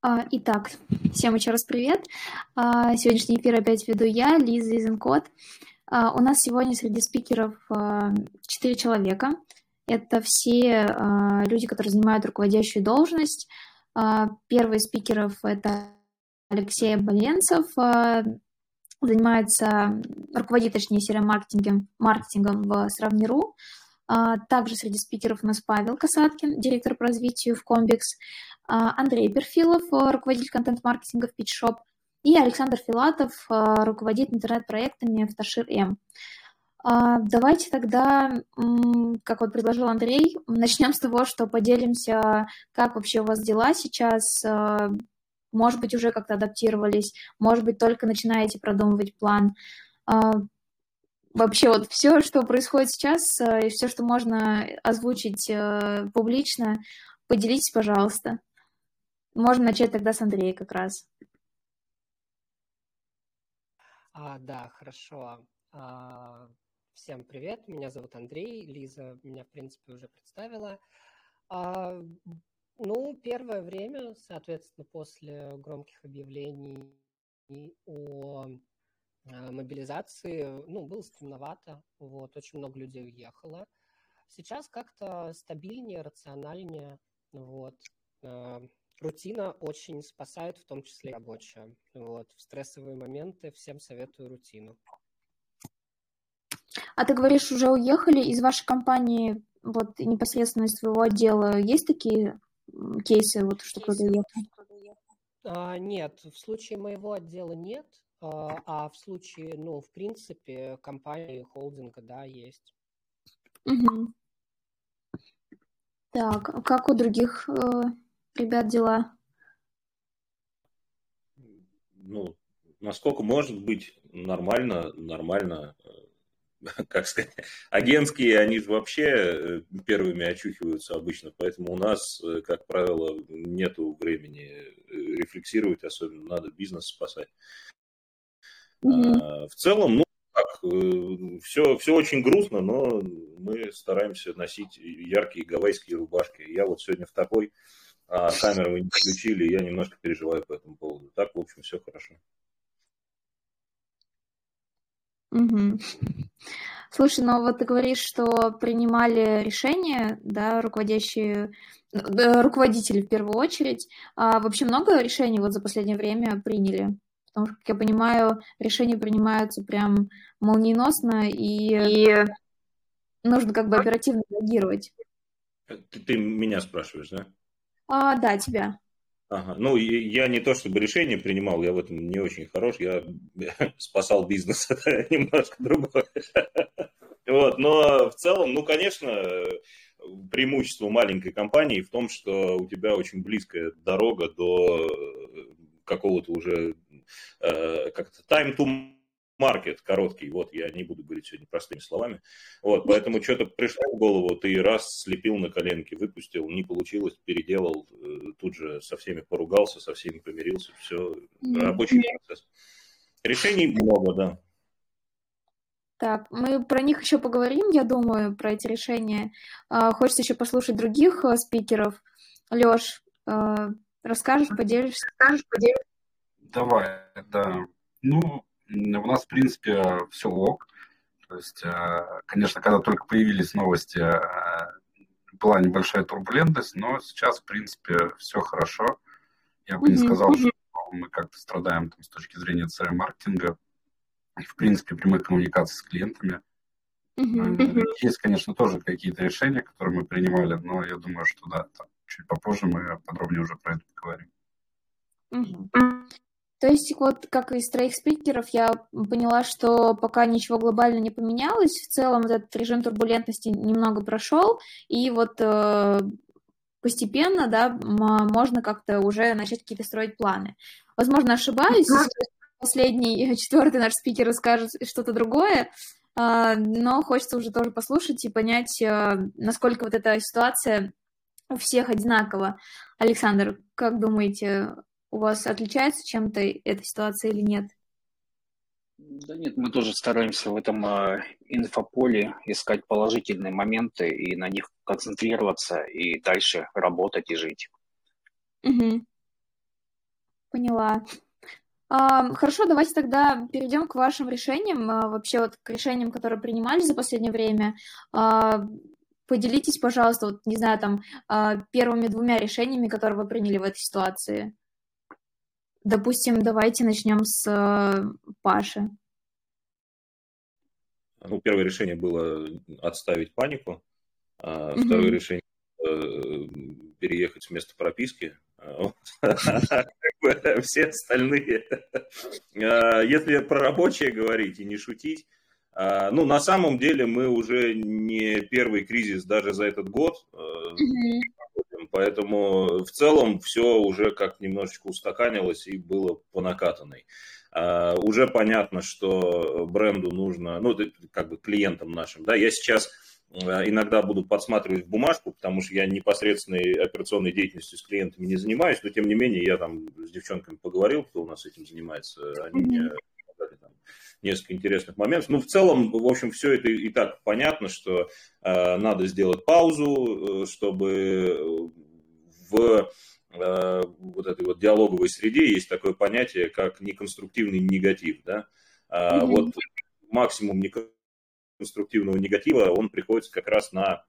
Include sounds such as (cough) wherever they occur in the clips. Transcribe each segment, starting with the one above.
А, итак, всем еще раз привет. А, сегодняшний эфир опять веду я, Лиза Изенкот. А, у нас сегодня среди спикеров четыре человека. Это все люди, которые занимают руководящую должность. Первый из спикеров – это Алексей Боленцев, занимается, руководит, точнее, сериал-маркетингом маркетингом в Сравниру. Также среди спикеров у нас Павел Касаткин, директор по развитию в Комбикс. А, Андрей Перфилов, э, руководитель контент-маркетинга в PitchShop, и Александр Филатов, э, руководитель интернет-проектами в Ташир М. А, давайте тогда, как вот предложил Андрей, начнем с того, что поделимся, как вообще у вас дела сейчас, э, может быть, уже как-то адаптировались, может быть, только начинаете продумывать план. Вообще вот все, что происходит сейчас, и все, что можно озвучить публично, поделитесь, пожалуйста. Можно начать тогда с Андрея как раз. А, да, хорошо. А, всем привет, меня зовут Андрей, Лиза меня, в принципе, уже представила. А, ну, первое время, соответственно, после громких объявлений о мобилизации, ну, было стремновато, вот, очень много людей уехало. Сейчас как-то стабильнее, рациональнее, вот. А, Рутина очень спасает, в том числе и рабочая. Вот. В стрессовые моменты всем советую рутину. А ты говоришь, уже уехали из вашей компании, вот непосредственно из своего отдела. Есть такие кейсы, вот, что кто-то уехал? А, нет, в случае моего отдела нет, а, а в случае, ну, в принципе, компании, холдинга, да, есть. Угу. Так, а как у других э, ребят, дела? Ну, насколько может быть нормально, нормально, э, (laughs) как сказать, агентские, они же вообще э, первыми очухиваются обычно, поэтому у нас, э, как правило, нету времени рефлексировать, особенно надо бизнес спасать. Mm-hmm. в целом, ну, так, все, все очень грустно, но мы стараемся носить яркие гавайские рубашки. Я вот сегодня в такой а камеры вы не включили, я немножко переживаю по этому поводу. Так, в общем, все хорошо. Угу. Слушай, ну вот ты говоришь, что принимали решения, да, руководящие, э, руководители в первую очередь. А вообще много решений вот за последнее время приняли? Потому что, как я понимаю, решения принимаются прям молниеносно, и, и нужно как бы оперативно реагировать. Ты, ты меня спрашиваешь, да? А, да, тебя. Ага. Ну, я не то чтобы решение принимал, я в этом не очень хорош, я (laughs) спасал бизнес, (laughs) это немножко другое. (laughs) Вот, но в целом, ну, конечно, преимущество маленькой компании в том, что у тебя очень близкая дорога до какого-то уже э, как-то time to маркет короткий, вот я не буду говорить сегодня простыми словами, вот, поэтому что-то пришло в голову, ты раз слепил на коленке, выпустил, не получилось, переделал, э, тут же со всеми поругался, со всеми помирился, все, рабочий процесс. Решений много, да. Так, мы про них еще поговорим, я думаю, про эти решения. А, хочется еще послушать других э, спикеров. Леш, расскажешь, поделишься? Расскажешь, поделишься? Давай, да. Ну, у нас, в принципе, все ок. То есть, э, конечно, когда только появились новости, э, была небольшая турбулентность, но сейчас, в принципе, все хорошо. Я бы не сказал, что мы как-то страдаем там, с точки зрения CRM-маркетинга и, в принципе, прямой коммуникации с клиентами. Есть, конечно, тоже какие-то решения, которые мы принимали, но я думаю, что да, там, чуть попозже мы подробнее уже про это поговорим. То есть вот как из троих спикеров я поняла, что пока ничего глобально не поменялось, в целом этот режим турбулентности немного прошел, и вот э, постепенно, да, можно как-то уже начать какие-то строить планы. Возможно, ошибаюсь, последний, четвертый наш спикер расскажет что-то другое, э, но хочется уже тоже послушать и понять, э, насколько вот эта ситуация у всех одинакова. Александр, как думаете, у вас отличается чем-то эта ситуация или нет? Да нет, мы тоже стараемся в этом э, инфополе искать положительные моменты и на них концентрироваться и дальше работать и жить. Угу. Поняла. А, хорошо, давайте тогда перейдем к вашим решениям, а, вообще вот к решениям, которые принимались за последнее время. А, поделитесь, пожалуйста, вот, не знаю, там, первыми двумя решениями, которые вы приняли в этой ситуации. Допустим, давайте начнем с Паши. Ну, первое решение было отставить панику. Mm-hmm. Второе решение э, переехать с места прописки. (laughs) Все остальные. А, если про рабочее говорить и не шутить, а, ну, на самом деле мы уже не первый кризис даже за этот год. Э, поэтому в целом все уже как немножечко устаканилось и было по накатанной. А, уже понятно, что бренду нужно, ну, как бы клиентам нашим, да, я сейчас Э, иногда буду подсматривать в бумажку, потому что я непосредственной операционной деятельностью с клиентами не занимаюсь, но тем не менее я там с девчонками поговорил, кто у нас этим занимается, они мне несколько интересных моментов. Ну, в целом, в общем, все это и так понятно, что э, надо сделать паузу, э, чтобы в э, вот этой вот диалоговой среде есть такое понятие, как неконструктивный негатив, да. Э, mm-hmm. Вот максимум неконструктивного конструктивного негатива, он приходится как раз на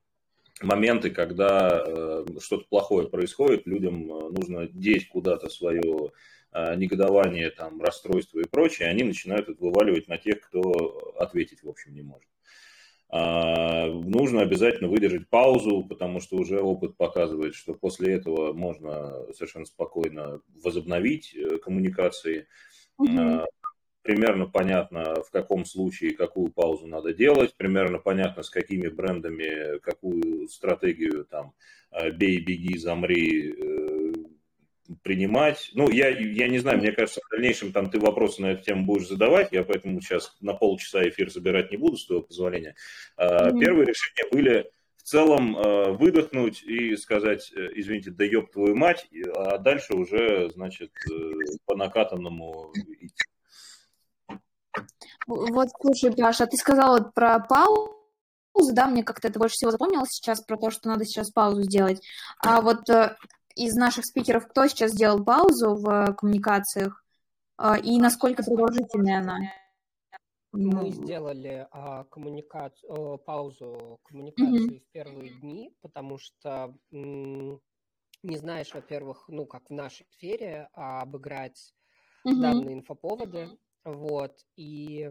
моменты, когда э, что-то плохое происходит, людям э, нужно деть куда-то свое э, негодование, там, расстройство и прочее, они начинают это вываливать на тех, кто ответить, в общем, не может. А, нужно обязательно выдержать паузу, потому что уже опыт показывает, что после этого можно совершенно спокойно возобновить э, коммуникации. Mm-hmm примерно понятно, в каком случае какую паузу надо делать, примерно понятно, с какими брендами какую стратегию там э, бей, беги, замри э, принимать. Ну, я, я не знаю, мне кажется, в дальнейшем там ты вопросы на эту тему будешь задавать, я поэтому сейчас на полчаса эфир забирать не буду, с твоего позволения. Mm-hmm. Первые решения были в целом э, выдохнуть и сказать, извините, да ёб твою мать, а дальше уже, значит, по накатанному идти. Вот, слушай, Паша, ты сказала про паузу, да, мне как-то это больше всего запомнилось сейчас, про то, что надо сейчас паузу сделать. А вот э, из наших спикеров кто сейчас сделал паузу в коммуникациях э, и насколько продолжительная она? Мы сделали а, коммуникацию, паузу коммуникации mm-hmm. в первые дни, потому что м- не знаешь, во-первых, ну, как в нашей сфере, а обыграть mm-hmm. данные инфоповоды, вот, и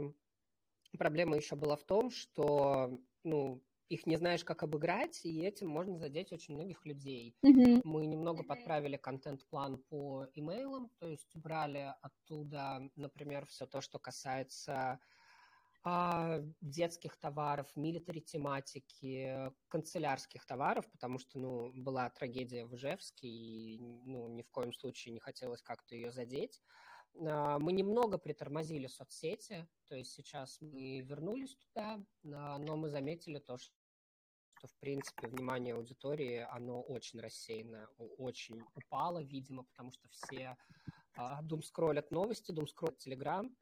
проблема еще была в том, что, ну, их не знаешь, как обыграть, и этим можно задеть очень многих людей. Mm-hmm. Мы немного подправили контент-план по имейлам, то есть убрали оттуда, например, все то, что касается а, детских товаров, милитари тематики, канцелярских товаров, потому что, ну, была трагедия в Ижевске, и, ну, ни в коем случае не хотелось как-то ее задеть. А, мы немного притормозили соцсети, то есть сейчас мы вернулись туда, а, но мы заметили то, что в принципе внимание аудитории, оно очень рассеяно, очень упало, видимо, потому что все а, думскроллят новости, думскроллят Телеграм,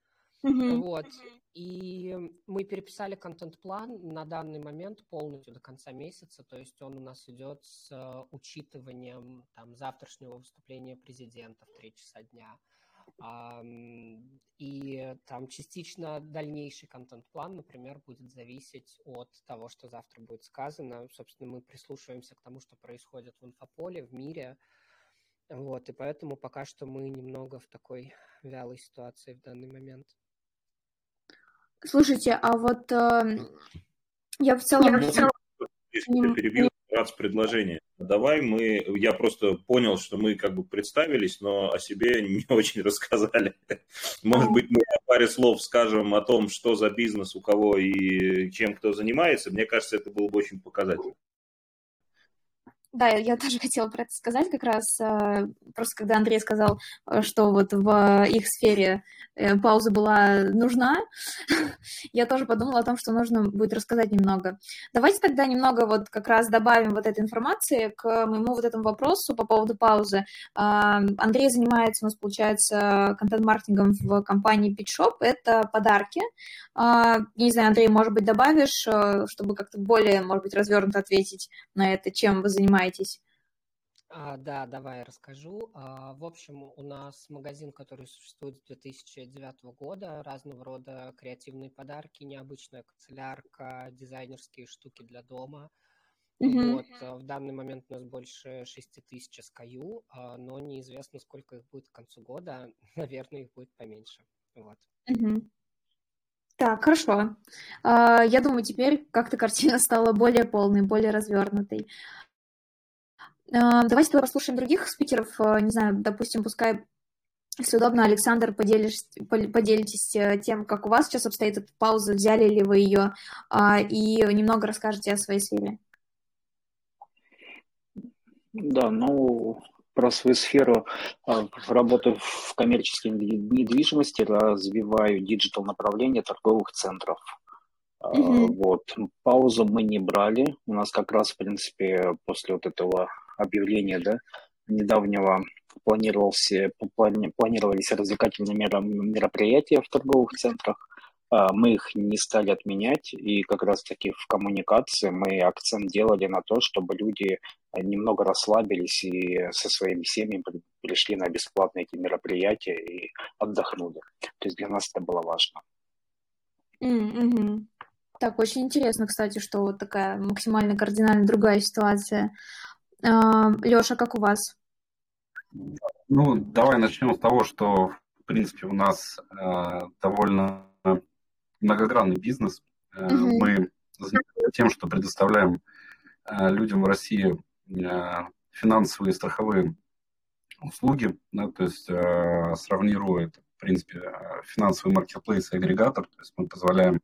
Mm-hmm. Вот. И мы переписали контент-план на данный момент полностью до конца месяца, то есть он у нас идет с учитыванием там, завтрашнего выступления президента в 3 часа дня, и там частично дальнейший контент-план, например, будет зависеть от того, что завтра будет сказано. Собственно, мы прислушиваемся к тому, что происходит в инфополе, в мире. Вот, и поэтому пока что мы немного в такой вялой ситуации в данный момент. Слушайте, а вот э, я в целом... Я в целом... Перебью раз предложение. Давай мы, я просто понял, что мы как бы представились, но о себе (laughs) не очень рассказали. Может быть, мы паре слов скажем о том, что за бизнес у кого и чем кто занимается. Мне кажется, это было бы очень показательно. Да, я тоже (laughs) хотела про это сказать как раз. Э, просто когда Андрей сказал, э, что вот в их сфере э, пауза была нужна, (laughs) я тоже подумала о том, что нужно будет рассказать немного. Давайте тогда немного вот как раз добавим вот этой информации к моему вот этому вопросу по поводу паузы. Андрей занимается у нас, получается, контент-маркетингом в компании PitchShop. Это подарки. Я не знаю, Андрей, может быть, добавишь, чтобы как-то более, может быть, развернуто ответить на это, чем вы занимаетесь? Занимаетесь? А, да, давай расскажу. А, в общем, у нас магазин, который существует с 2009 года, разного рода креативные подарки, необычная канцелярка, дизайнерские штуки для дома. Мгм. Вот, а, в данный момент у нас больше 6 тысяч SKU, а, но неизвестно, сколько их будет к концу года. (laughs) Наверное, их будет поменьше. Вот. Мгм. Так, хорошо. А, Я думаю, теперь как-то картина стала более полной, более развернутой. А, Давайте тогда послушаем других спикеров. А, Не знаю, допустим, пускай, если удобно, Александр, поделишь, поделитесь э, тем, как у вас сейчас обстоит эта пауза, взяли ли вы ее, а, и немного расскажете о своей сфере. Да, ну, про свою сферу. Работаю в коммерческой недвижимости, развиваю digital направление торговых центров. Мгм. Вот. Паузу мы не брали. У нас как раз, в принципе, после вот этого объявления, да, недавнего планировался, плани- планировались развлекательные мероприятия в торговых центрах. А, Мы их не стали отменять, и как раз-таки в коммуникации мы акцент делали на то, чтобы люди а, немного расслабились и со своими семьями при- пришли на бесплатные эти мероприятия и отдохнули. То есть для нас это было важно. Мгм. Так, очень интересно, кстати, что вот такая максимально кардинально другая ситуация. Леша, как у вас? Ну, давай начнем с того, что, в принципе, у нас э, довольно многогранный бизнес. Э, Мгм. Мы занимаемся тем, что предоставляем э, людям в России э, финансовые и страховые услуги, да, то есть э, сравнируя в принципе, э, финансовый маркетплейс и агрегатор, то есть мы позволяем э,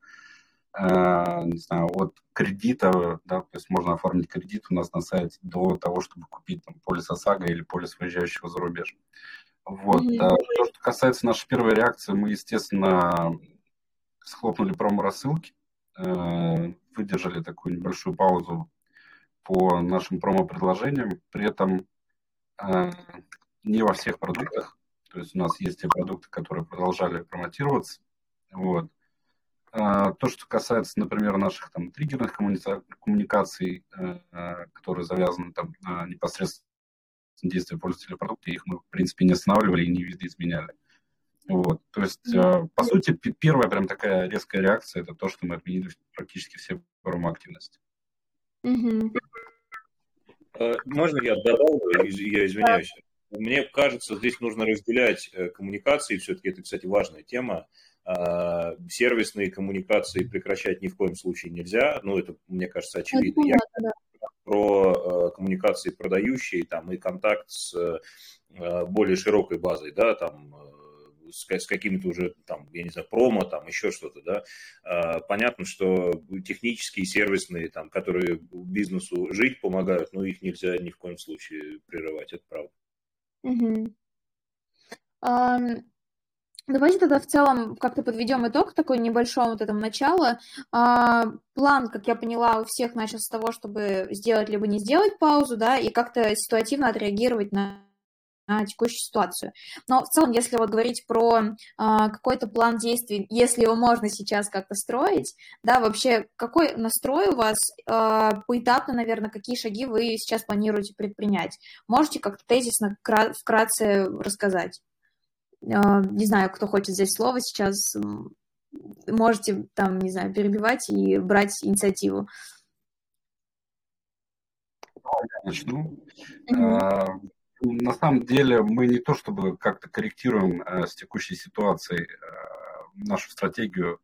не знаю, от кредита, да, то есть можно оформить кредит у нас на сайте до того, чтобы купить там полис ОСАГО или полис выезжающего за рубеж. Вот. Мгм. А То, что касается нашей первой реакции, мы, естественно, схлопнули промо-рассылки, э, выдержали такую небольшую паузу по нашим промо-предложениям, при этом э, не во всех продуктах, то есть у нас есть те продукты, которые продолжали промотироваться, вот. А, То, что касается, например, наших там триггерных коммуни- коммуникаций, э, э, которые завязаны там на непосредственно действия пользователя продукта, их мы, в принципе, не останавливали и не видоизменяли. Вот. То есть, э, по сути, первая прям такая резкая реакция – это то, что мы отменили практически все промо-активности. Мгм. Э, Можно я добавлю? Я извиняюсь. Мне кажется, здесь нужно разделять э, коммуникации. Все-таки это, кстати, важная тема. А, Сервисные коммуникации прекращать ни в коем случае нельзя. Ну, это, мне кажется, Это очевидно. Я про э, коммуникации продающие там, и контакт с э, более широкой базой, да, там, э, с, ка- с какими-то уже, там, я не знаю, промо, там, еще что-то, да. Э, Понятно, что технические, сервисные, там, которые бизнесу жить помогают, но их нельзя ни в коем случае прерывать, это правда. Ам, Давайте тогда в целом как-то подведем итог такой небольшого вот этому начала. А, План, как я поняла, у всех начал с того, чтобы сделать либо не сделать паузу, да, и как-то ситуативно отреагировать на, на текущую ситуацию. Но в целом, если вот говорить про а, какой-то план действий, если его можно сейчас как-то строить, да, вообще какой настрой у вас а, поэтапно, наверное, какие шаги вы сейчас планируете предпринять? Можете как-то тезисно кра- вкратце рассказать? А, Не знаю, кто хочет взять слово сейчас. Можете там, не знаю, перебивать и брать инициативу. Начну. Мгм. А, На самом деле мы не то чтобы как-то корректируем э, с текущей ситуацией э, нашу стратегию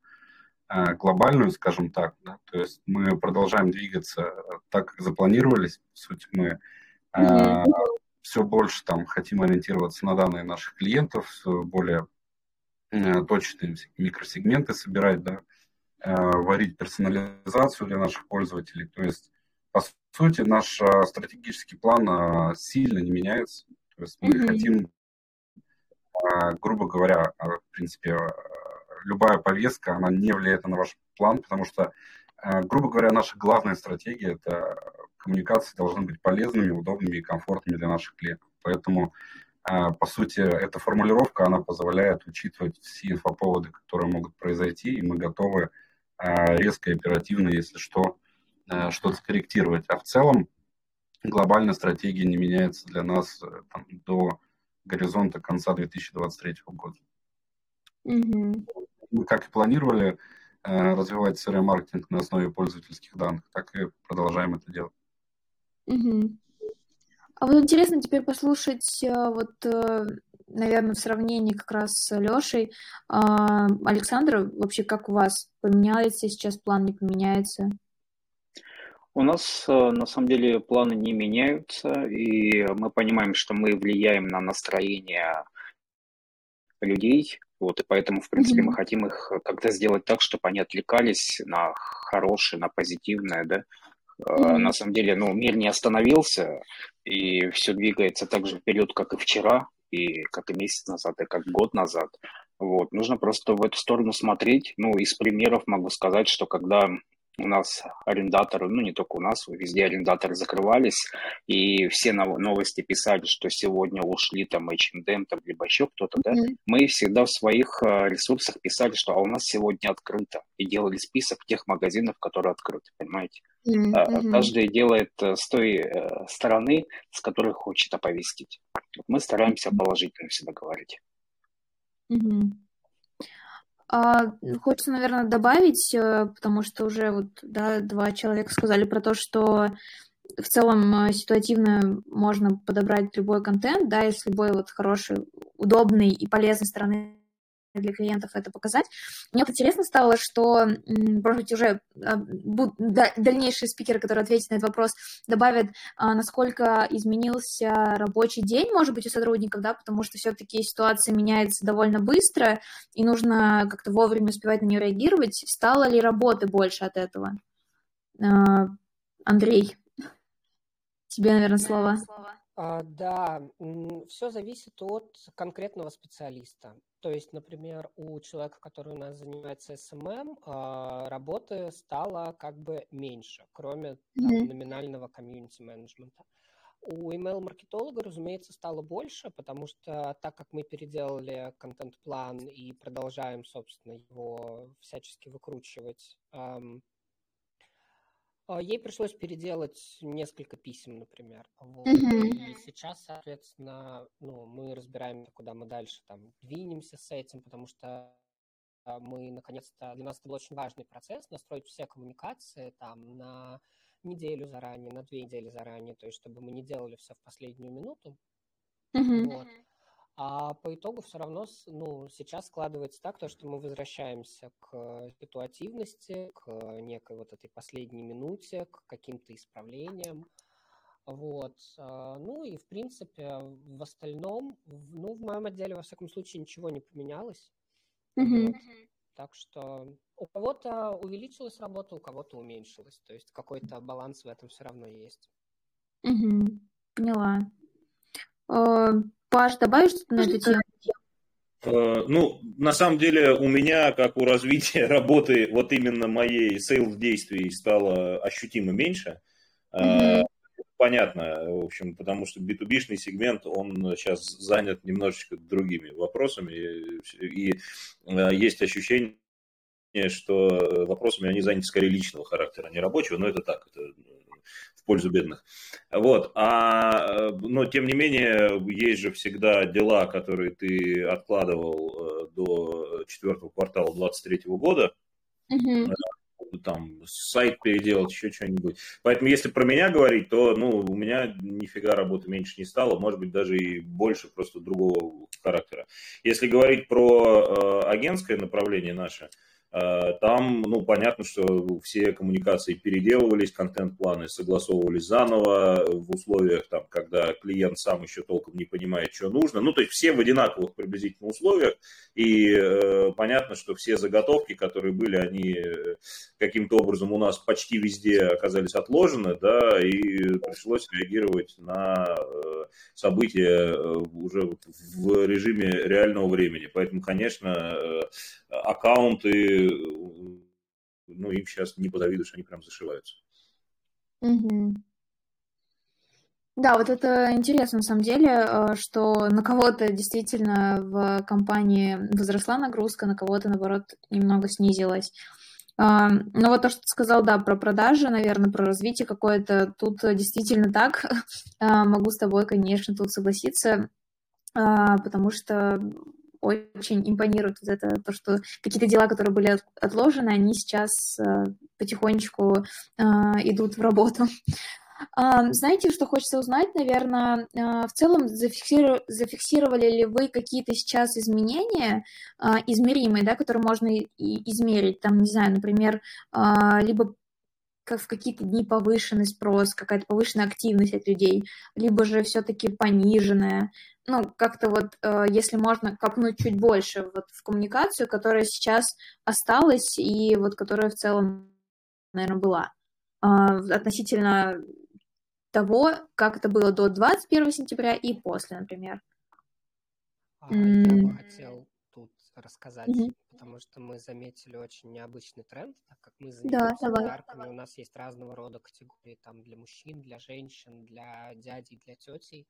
э, глобальную, скажем так. да. То есть мы продолжаем двигаться так, как запланировались. По сути, мы. Все больше там хотим ориентироваться на данные наших клиентов, всё более э, точные микросегменты собирать, да, э, варить персонализацию для наших пользователей. То есть, по сути, наш э, стратегический план сильно не меняется. То есть мы Мгм. хотим, грубо говоря, в принципе, любая повестка, она не влияет на ваш план, потому что, грубо говоря, наша главная стратегия – это коммуникации должны быть полезными, удобными и комфортными для наших клиентов. Поэтому, э, по сути, эта формулировка, она позволяет учитывать все инфоповоды, которые могут произойти, и мы готовы э, резко и оперативно, если что, э, что-то корректировать. А в целом, глобальная стратегия не меняется для нас э, там, до горизонта конца 2023 года. Угу. Мы как и планировали э, развивать CRM-маркетинг на основе пользовательских данных, так и продолжаем это делать. Угу. А вот интересно теперь послушать, э, вот, наверное, в сравнении как раз с Лешей. Александр, вообще как у вас? Поменяется сейчас план, не поменяется? У нас э, на самом деле планы не меняются, и мы понимаем, что мы влияем на настроение людей, вот, и поэтому, в принципе, мы хотим их как-то сделать так, чтобы они отвлекались на хорошее, на позитивное, да. Mm-hmm. На самом деле, ну, мир не остановился, и все двигается так же вперед, как и вчера, и как и месяц назад, и как год назад. Вот, нужно просто в эту сторону смотреть. Ну, из примеров могу сказать, что когда у нас арендаторы, ну не только у нас, везде арендаторы закрывались, и все новости писали, что сегодня ушли там H&M, там, либо еще кто-то, да, mm-hmm. мы всегда в своих э, ресурсах писали, что а у нас сегодня открыто, и делали список тех магазинов, которые открыты, понимаете? Mm-hmm. Каждый делает э, с той стороны, с которой хочет оповестить. Мы стараемся положительно всегда говорить. Mm-hmm. А, хочется, наверное, добавить, э, потому что уже вот, да, два человека сказали про то, что в целом э, ситуативно можно подобрать любой контент, да, и любой вот хорошей, удобной и полезной стороны для клиентов это показать. Мне вот интересно стало, что, может быть, уже а, дальнейшие спикеры, которые ответят на этот вопрос, добавят, а, насколько изменился рабочий день, может быть, у сотрудников, да, потому что все-таки ситуация меняется довольно быстро, и нужно как-то вовремя успевать на нее реагировать. Стало ли работы больше от этого? А, Андрей, тебе, наверное, слово. Да, все зависит от конкретного специалиста. То есть, например, у человека, который у нас занимается SMM, а, работы стало как бы меньше, кроме там, номинального комьюнити-менеджмента. У email-маркетолога, разумеется, стало больше, потому что так как мы переделали контент-план и продолжаем, собственно, его всячески выкручивать, ей пришлось переделать несколько писем, например. Вот. Mm-hmm. И сейчас, соответственно, ну, мы разбираем, куда мы дальше там двинемся с этим, потому что а, мы, наконец-то, для нас это был очень важный процесс, настроить все коммуникации там на неделю заранее, на две недели заранее, то есть чтобы мы не делали все в последнюю минуту. Mm-hmm. Вот. А по итогу все равно ну, сейчас складывается так, то, что мы возвращаемся к ситуативности, к некой вот этой последней минуте, к каким-то исправлениям. Вот. А, ну и, в принципе, в остальном, ну, в моем отделе, во всяком случае, ничего не поменялось. Mm-hmm. Вот. Так что у кого-то увеличилась работа, у кого-то уменьшилась. То есть какой-то баланс в этом все равно есть. Угу, поняла. Паш, добавишь что-то на эту тему? Э, ну, на самом деле у меня, как у развития (laughs) работы вот именно моей sales действий стало ощутимо меньше. Mm-hmm. Понятно, в общем, потому что B2B -шный сегмент, он сейчас занят немножечко другими вопросами, и э, есть ощущение, что вопросами они заняты скорее личного характера, а не рабочего, но это так, это пользу бедных. Вот. А, но, тем не менее, есть же всегда дела, которые ты откладывал э, до четвертого квартала 2023 года. Угу там сайт переделать, еще что-нибудь. Поэтому, если про меня говорить, то, ну, у меня нифига работы меньше не стало, может быть, даже и больше просто другого характера. Если говорить про э, агентское направление наше, Э, там, ну, понятно, что все коммуникации переделывались, контент-планы согласовывались заново в условиях, там, когда клиент сам еще толком не понимает, что нужно. Ну, то есть все в одинаковых приблизительно условиях. И э, понятно, что все заготовки, которые были, они э, каким-то образом у нас почти везде оказались отложены, да, и пришлось реагировать на э, события э, уже в режиме реального времени. Поэтому, конечно, э, аккаунты, ну, им сейчас не позавидуешь, они прям зашиваются. Угу. Да, вот это интересно на самом деле, что на кого-то действительно в компании возросла нагрузка, на кого-то, наоборот, немного снизилась. А, ну вот то, что ты сказал, да, про продажи, наверное, про развитие какое-то, тут действительно так. (laughs) А, могу с тобой, конечно, тут согласиться, а, потому что очень импонирует вот это, то, что какие-то дела, которые были отложены, они сейчас потихонечку идут в работу. (laughs) Знаете, что хочется узнать, наверное, а, в целом зафиксировали ли вы какие-то сейчас изменения а, измеримые, да, которые можно измерить, там, не знаю, например, а, либо как в какие-то дни повышенный спрос, какая-то повышенная активность от людей, либо же все-таки пониженная. Ну, как-то вот, если можно копнуть чуть больше вот в коммуникацию, которая сейчас осталась и вот которая в целом, наверное, была относительно того, как это было до 21 сентября и после, например. А, я бы хотел тут рассказать, mm-hmm. потому что мы заметили очень необычный тренд, так как мы занимаемся да, подарками, у нас есть разного рода категории там для мужчин, для женщин, для дядей, для тетей.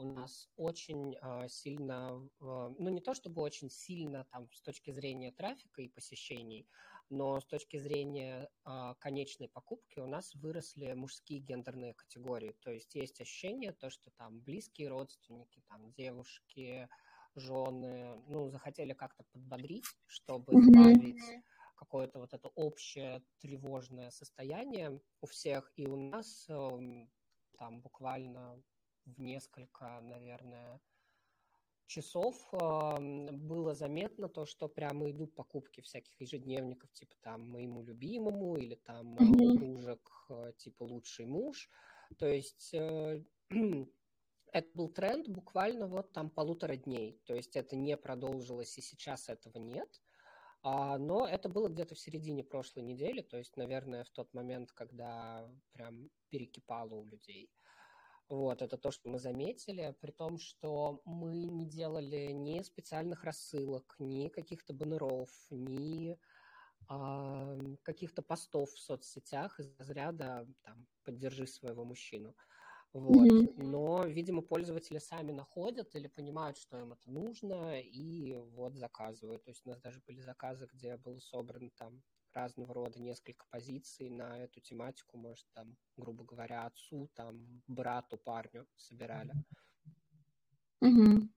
У нас очень э, сильно, э, ну не то чтобы очень сильно там с точки зрения трафика и посещений, но с точки зрения э, конечной покупки у нас выросли мужские гендерные категории. То есть есть ощущение, то, что там близкие родственники, там девушки, жены, ну, захотели как-то подбодрить, чтобы избавить какое-то вот это общее тревожное состояние у всех. И у нас э, там буквально в несколько, наверное, часов было заметно то, что прямо идут покупки всяких ежедневников, типа там моему любимому или там mm-hmm. кружек э, типа лучший муж. То есть э, (clears throat) это был тренд буквально вот там полутора дней. То есть это не продолжилось и сейчас этого нет. А, но это было где-то в середине прошлой недели, то есть, наверное, в тот момент, когда прям перекипало у людей. Вот, это то, что мы заметили, при том, что мы не делали ни специальных рассылок, ни каких-то баннеров, ни а, каких-то постов в соцсетях из разряда там, «поддержи своего мужчину». Вот. Mm-hmm. Но, видимо, пользователи сами находят или понимают, что им это нужно, и вот заказывают. То есть у нас даже были заказы, где было собрано там разного рода несколько позиций на эту тематику, может, там, грубо говоря, отцу, там, брату, парню собирали. Угу.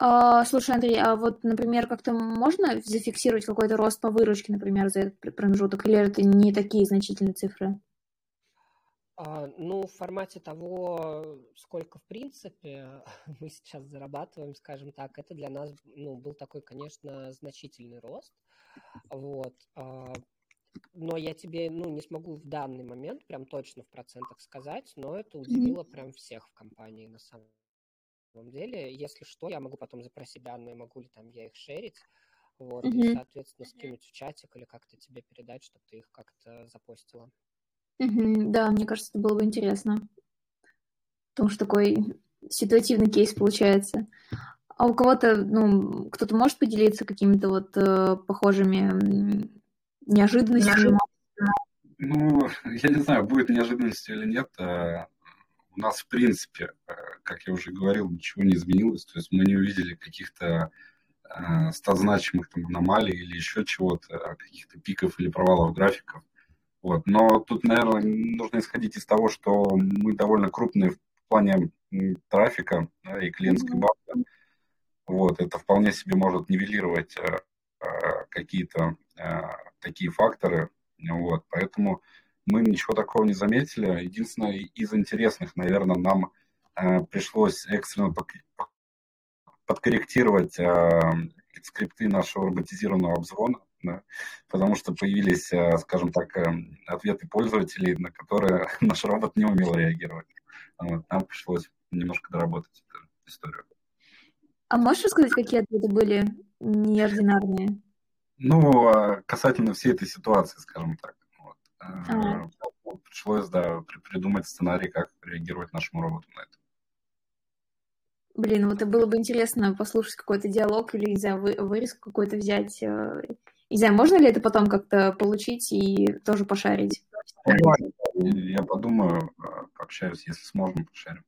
А, слушай, Андрей, а вот, например, как-то можно зафиксировать какой-то рост по выручке, например, за этот промежуток, или это не такие значительные цифры? А, ну, в формате того, сколько, в принципе, (laughs) мы сейчас зарабатываем, скажем так, это для нас ну, был такой, конечно, значительный рост. Вот. А, но я тебе ну, не смогу в данный момент прям точно в процентах сказать, но это удивило прям всех в компании на самом деле. Если что, я могу потом запросить данные, могу ли там я их шерить. Вот, mm-hmm. и, соответственно, скинуть в чатик или как-то тебе передать, чтобы ты их как-то запостила. Мгм. Да, мне кажется, это было бы интересно. Потому что такой ситуативный кейс получается. А у кого-то, ну, кто-то может поделиться какими-то вот э, похожими неожиданностями? Ну, (laughs) я не знаю, будет неожиданностью или нет. Э, у нас, в принципе, э, как я уже говорил, ничего не изменилось. То есть мы не увидели каких-то э, стазначимых там аномалий или еще чего-то, каких-то пиков или провалов графиков. Вот. Но тут, наверное, нужно исходить из того, что мы довольно крупные в плане трафика да, и клиентской базы. Вот. Это вполне себе может нивелировать э, э, какие-то э, такие факторы. Вот. Поэтому мы ничего такого не заметили. Единственное, из интересных, наверное, нам пришлось экстренно подкорректировать э, скрипты нашего роботизированного обзвона да, потому что появились, скажем так, э, ответы пользователей, на которые (laughs) наш робот не умел реагировать. Вот, нам пришлось немножко доработать эту историю. А можешь рассказать, какие ответы были неординарные? Ну, а касательно всей этой ситуации, скажем так. Вот. А. Пришлось, да, придумать сценарий, как реагировать нашему роботу на это. Блин, вот это было бы интересно послушать какой-то диалог или, не знаю, вырезку какой-то взять не знаю, можно ли это потом как-то получить и тоже пошарить? Я подумаю, а, пообщаюсь, если сможем, пошарим.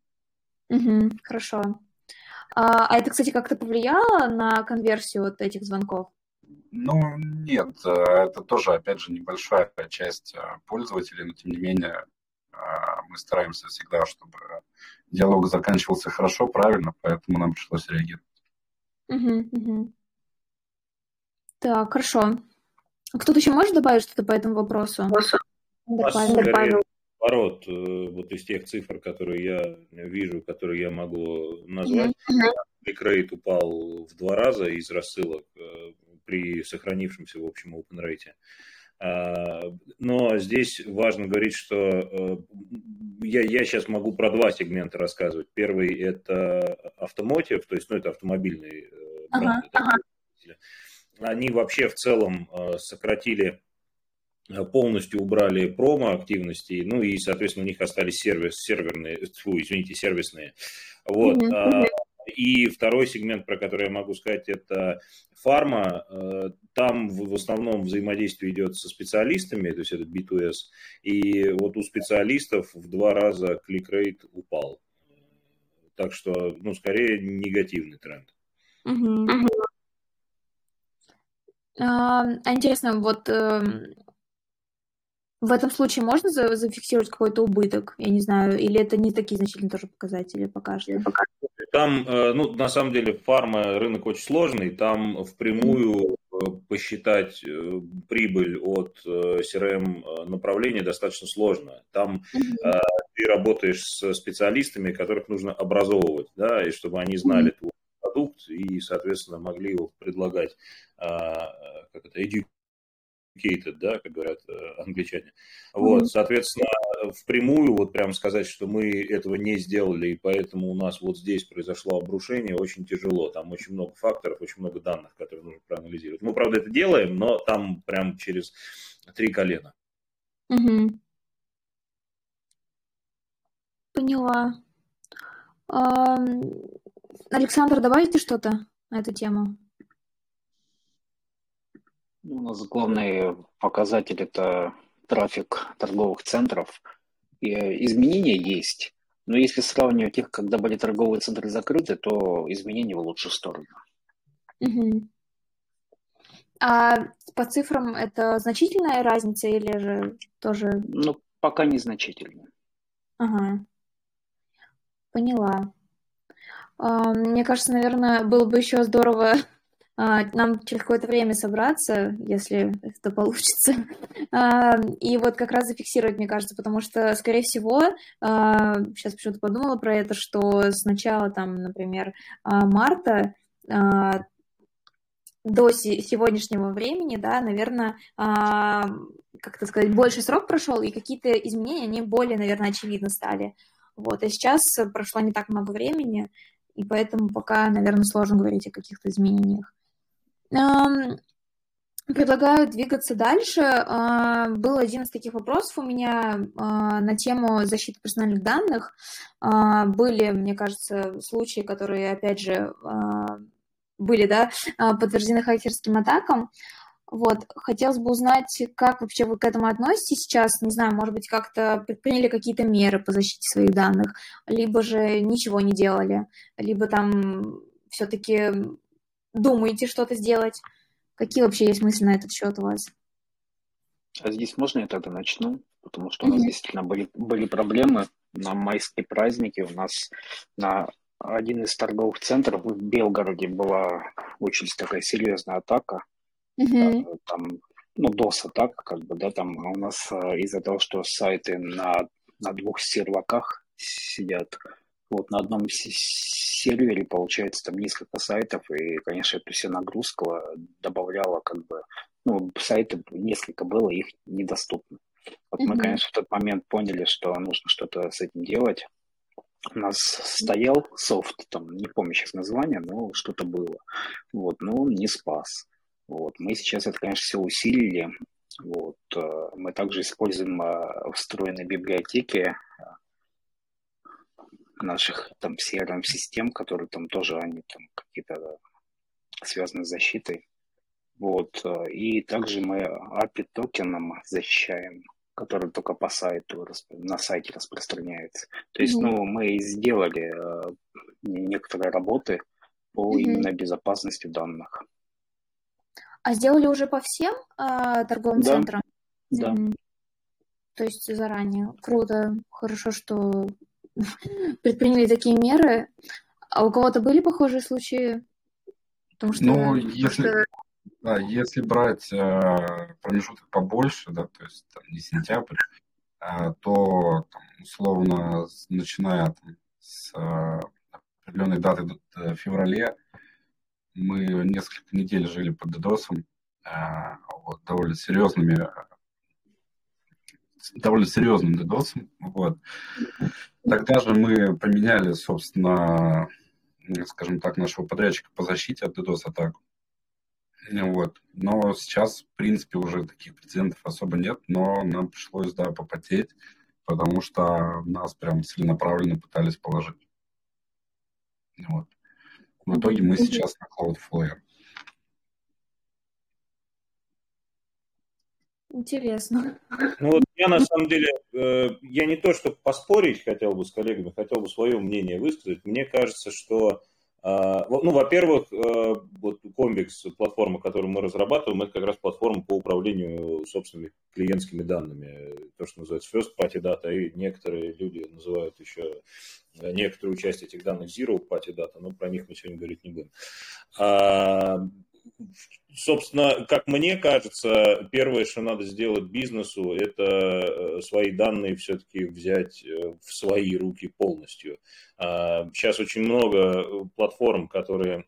Угу, хорошо. А, а это, кстати, как-то повлияло на конверсию вот этих звонков? Ну, нет, э, это тоже, опять же, небольшая часть э, пользователей, но тем не менее э, мы стараемся всегда, чтобы диалог заканчивался хорошо, правильно, поэтому нам пришлось реагировать. Угу, угу. Так, хорошо. Кто-то еще может добавить что-то по этому вопросу? Павел. Наоборот, вот из тех цифр, которые я вижу, которые я могу назвать, кликрейт упал в два раза из рассылок при сохранившемся в общем open rate. А, но здесь важно говорить, что э, я, я сейчас могу про два сегмента рассказывать. Первый – это автомотив, то есть ну, это автомобильные э, бренды. Ага, ага. Они вообще в целом э, сократили полностью убрали промо-активности, ну и, соответственно, у них остались сервис, серверные, фу, извините, сервисные. Вот. Mm-hmm. И второй сегмент, про который я могу сказать, это фарма. Э, там в основном взаимодействие идет со специалистами, то есть это B2S. И вот у специалистов в два раза клик-рейт упал. Так что, ну, скорее негативный тренд. Угу. А, а интересно, вот э, в этом случае можно за зафиксировать какой-то убыток? Я не знаю, или это не такие значительные тоже показатели пока что? Там, э, ну, на самом деле, фарма рынок очень сложный. Там впрямую э, посчитать э, прибыль от CRM направления достаточно сложно. Там mm-hmm. ты работаешь с специалистами, которых нужно образовывать, да, и чтобы они знали mm-hmm. твой продукт и, соответственно, могли его предлагать, как это, educated, да, как говорят э, англичане. Вот, соответственно, впрямую вот прям сказать, что мы этого не сделали, и поэтому у нас вот здесь произошло обрушение, очень тяжело. Там очень много факторов, очень много данных, которые нужно проанализировать. Мы, правда, это делаем, но там прям через три колена. Угу. Поняла. Александр, добавите что-то на эту тему? У нас главный показатель – это трафик торговых центров. И изменения есть, но если сравнивать их, когда были торговые центры закрыты, то изменения в лучшую сторону. Угу. А по цифрам это значительная разница или же тоже... Ну, пока незначительная. Ага. Поняла. А, мне кажется, наверное, было бы еще здорово нам через какое-то время собраться, если это получится, (laughs) а, и вот как раз зафиксировать, мне кажется, потому что, скорее всего, сейчас почему-то подумала про это, что с начала, там, например, марта до сегодняшнего времени, да, наверное, как это сказать, больше срок прошел, и какие-то изменения, они более, наверное, очевидно стали. Вот, а сейчас прошло не так много времени, и поэтому пока, наверное, сложно говорить о каких-то изменениях. Предлагаю двигаться дальше. А, был один из таких вопросов у меня а, на тему защиты персональных данных. А, были, мне кажется, случаи, которые, опять же, были да, подтверждены хакерским атакам. Вот, хотелось бы узнать, как вообще вы к этому относитесь сейчас, не знаю, может быть, как-то предприняли какие-то меры по защите своих данных, либо же ничего не делали, либо там все-таки думаете что-то сделать? Какие вообще есть мысли на этот счет у вас? А здесь можно я тогда начну? Потому что у нас действительно были, были проблемы на майские праздники. У нас на один из торговых центров в Белгороде была очень такая серьезная атака. Mm-hmm. Там, ну, DOS-атака, как бы, да, там у нас э, из-за того, что сайты на, на двух серваках сидят, вот на одном сервере получается там несколько сайтов, и, конечно, эта вся нагрузка добавляла как бы, ну, сайты несколько было, их недоступно. Вот mm-hmm. мы, конечно, в тот момент поняли, что нужно что-то с этим делать. У нас стоял софт, там, не помню сейчас название, но что-то было. Вот, но он не спас. Вот, мы сейчас это, конечно, все усилили. Вот, э, мы также используем э, встроенные библиотеки наших там CRM-систем, которые там тоже они там какие-то связаны с защитой. Вот. Э, и также мы API токеном защищаем, который только по сайту, на сайте распространяется. То есть, mm-hmm. ну, мы сделали э, некоторые работы по mm-hmm. именно безопасности данных. А сделали уже по всем э, торговым Да. центрам? Да. М, То есть заранее. Круто. Хорошо, что (laughs) предприняли такие меры. А у кого-то были похожие случаи? Потому что, Ну, если, что да, если брать э, промежуток побольше, да, то есть там, не сентябрь, а, то там, условно, начиная там, с э, определенной даты д- в феврале, мы несколько недель жили под DDoS, а, вот, довольно серьезными, с довольно серьезным DDoS. Вот. Тогда же мы поменяли, собственно, скажем так, нашего подрядчика по защите от DDoS-атак. Вот. Но сейчас, в принципе, уже таких прецедентов особо нет, но нам пришлось, да, попотеть, потому что нас прям целенаправленно пытались положить. Вот. В итоге мы сейчас на Cloudflare. Интересно. Ну вот я на самом деле, э, я не то, что поспорить хотел бы с коллегами, хотел бы свое мнение высказать. Мне кажется, что, э, ну, во-первых, э, вот Комбикс, платформа, которую мы разрабатываем, это как раз платформа по управлению собственными клиентскими данными, то, что называется first party data, и некоторые люди называют еще некоторую часть этих данных zero party data, но про них мы сегодня говорить не будем. А, Собственно, как мне кажется, первое, что надо сделать бизнесу, это э, свои данные все-таки взять э, в свои руки полностью. А, Сейчас очень много э, платформ, которые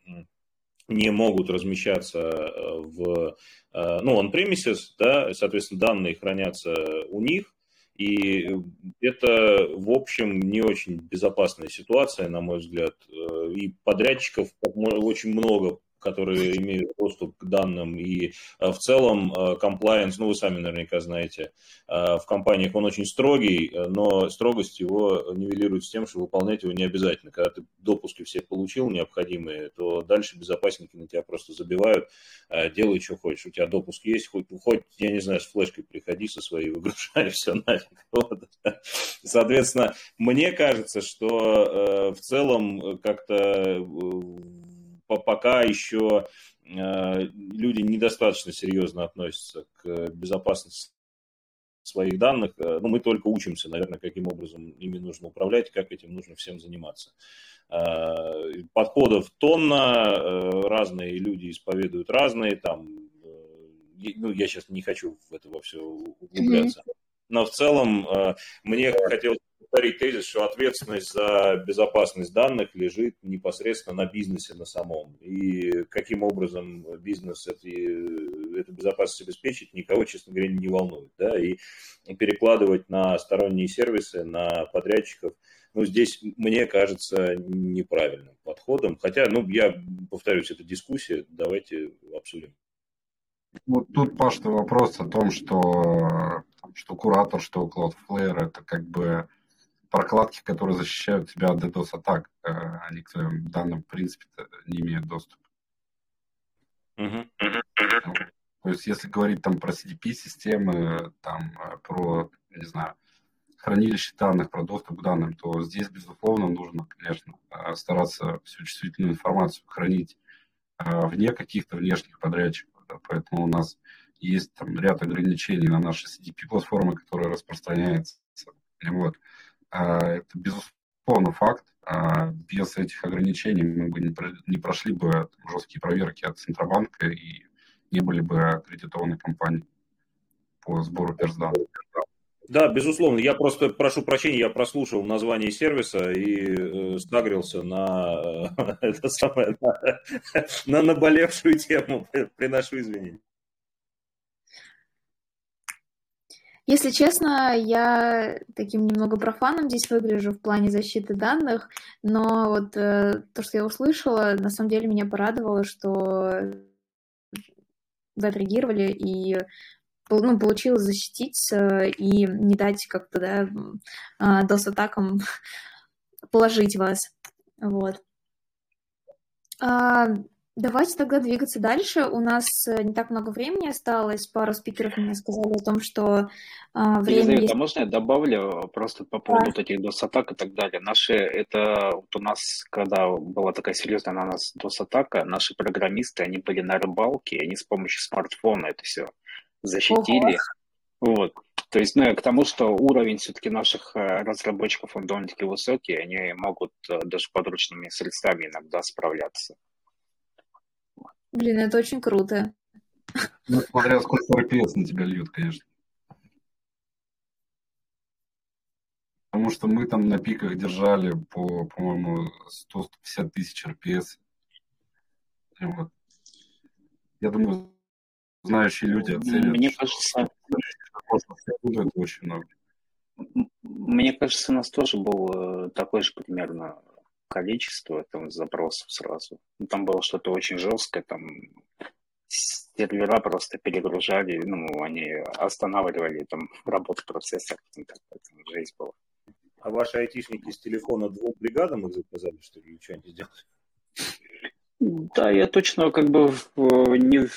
не могут размещаться в, ну, on-premises, да, соответственно, данные хранятся у них, и это, в общем, не очень безопасная ситуация, на мой взгляд. И подрядчиков очень много которые имеют доступ к данным. И э, в целом комплайенс, ну вы сами наверняка знаете, э, в компаниях он очень строгий, э, но строгость его нивелирует с тем, что выполнять его не обязательно. Когда ты допуски все получил необходимые, то дальше безопасники на тебя просто забивают, э, делай, что хочешь. У тебя допуск есть, хоть, хоть я не знаю, с флешкой приходи со своей, выгружай (laughs) все нафиг. Вот. Соответственно, мне кажется, что э, в целом как-то э, пока еще люди недостаточно серьезно относятся к безопасности своих данных. Ну, мы только учимся, наверное, каким образом ими нужно управлять, как этим нужно всем заниматься. Подходов тонна, разные люди исповедуют разные, там, ну, я сейчас не хочу в это во все углубляться. Но в целом мне хотелось повторить тезис, что ответственность за безопасность данных лежит непосредственно на бизнесе на самом. И каким образом бизнес эти, эту безопасность обеспечит, никого, честно говоря, не волнует. Да? И перекладывать на сторонние сервисы, на подрядчиков, ну, здесь, мне кажется, неправильным подходом. Хотя, ну, я повторюсь, это дискуссия, давайте обсудим. Вот тут, Паш, вопрос о том, что, что куратор, что Cloudflare, это как бы прокладки, которые защищают тебя от DDoS-атак. Они к твоим данным, в принципе, не имеют доступа. Uh-huh. То есть, если говорить там про CDP-системы, там про, не знаю, хранилище данных, про доступ к данным, то здесь, безусловно, нужно, конечно, стараться всю чувствительную информацию хранить вне каких-то внешних подрядчиков. Да, поэтому у нас есть там ряд ограничений на наши CDP-платформы, которые распространяются. Вот. Это, безусловно, факт. Без этих ограничений мы бы не прошли бы жесткие проверки от Центробанка и не были бы аккредитованы компании по сбору персданных. Да, безусловно. Я просто прошу прощения, я прослушал название сервиса и э, сагрился на, э, (laughs) это самое, на, (laughs) на наболевшую тему. Приношу извинения. Если честно, я таким немного профаном здесь выгляжу в плане защиты данных, но вот э, то, что я услышала, на самом деле меня порадовало, что вы отреагировали и ну, получилось защититься и не дать как-то, да, DOS-атакам (laughs) положить вас. Вот. А, Давайте тогда двигаться дальше. У нас э, не так много времени осталось. Пару спикеров мне сказали о том, что а, время Елизавета, есть. а можно я добавлю просто по поводу вот этих DOS-атак и так далее? Наши, это вот у нас, когда была такая серьезная на нас DOS-атака, наши программисты, они были на рыбалке, они с помощью смартфона это все защитили. Вот. То есть, ну, к тому, что уровень все-таки наших э, разработчиков, он довольно-таки высокий, они могут э, даже подручными средствами иногда справляться. Блин, это очень круто. Ну, смотря сколько RPS на тебя льет, конечно. Потому что мы там на пиках держали по, по-моему, 100-150 тысяч RPS. Вот. Я думаю, знающие люди оценят. Мне кажется, это очень много. Мне кажется, у нас тоже было такое же примерно количество там запросов сразу. Ну, там было что-то очень жесткое, там сервера просто перегружали, ну, они останавливали там работу процессора, там, жесть была. А ваши айтишники с телефона двум бригадам их заказали, что ли, что они сделали? Да, я точно как бы не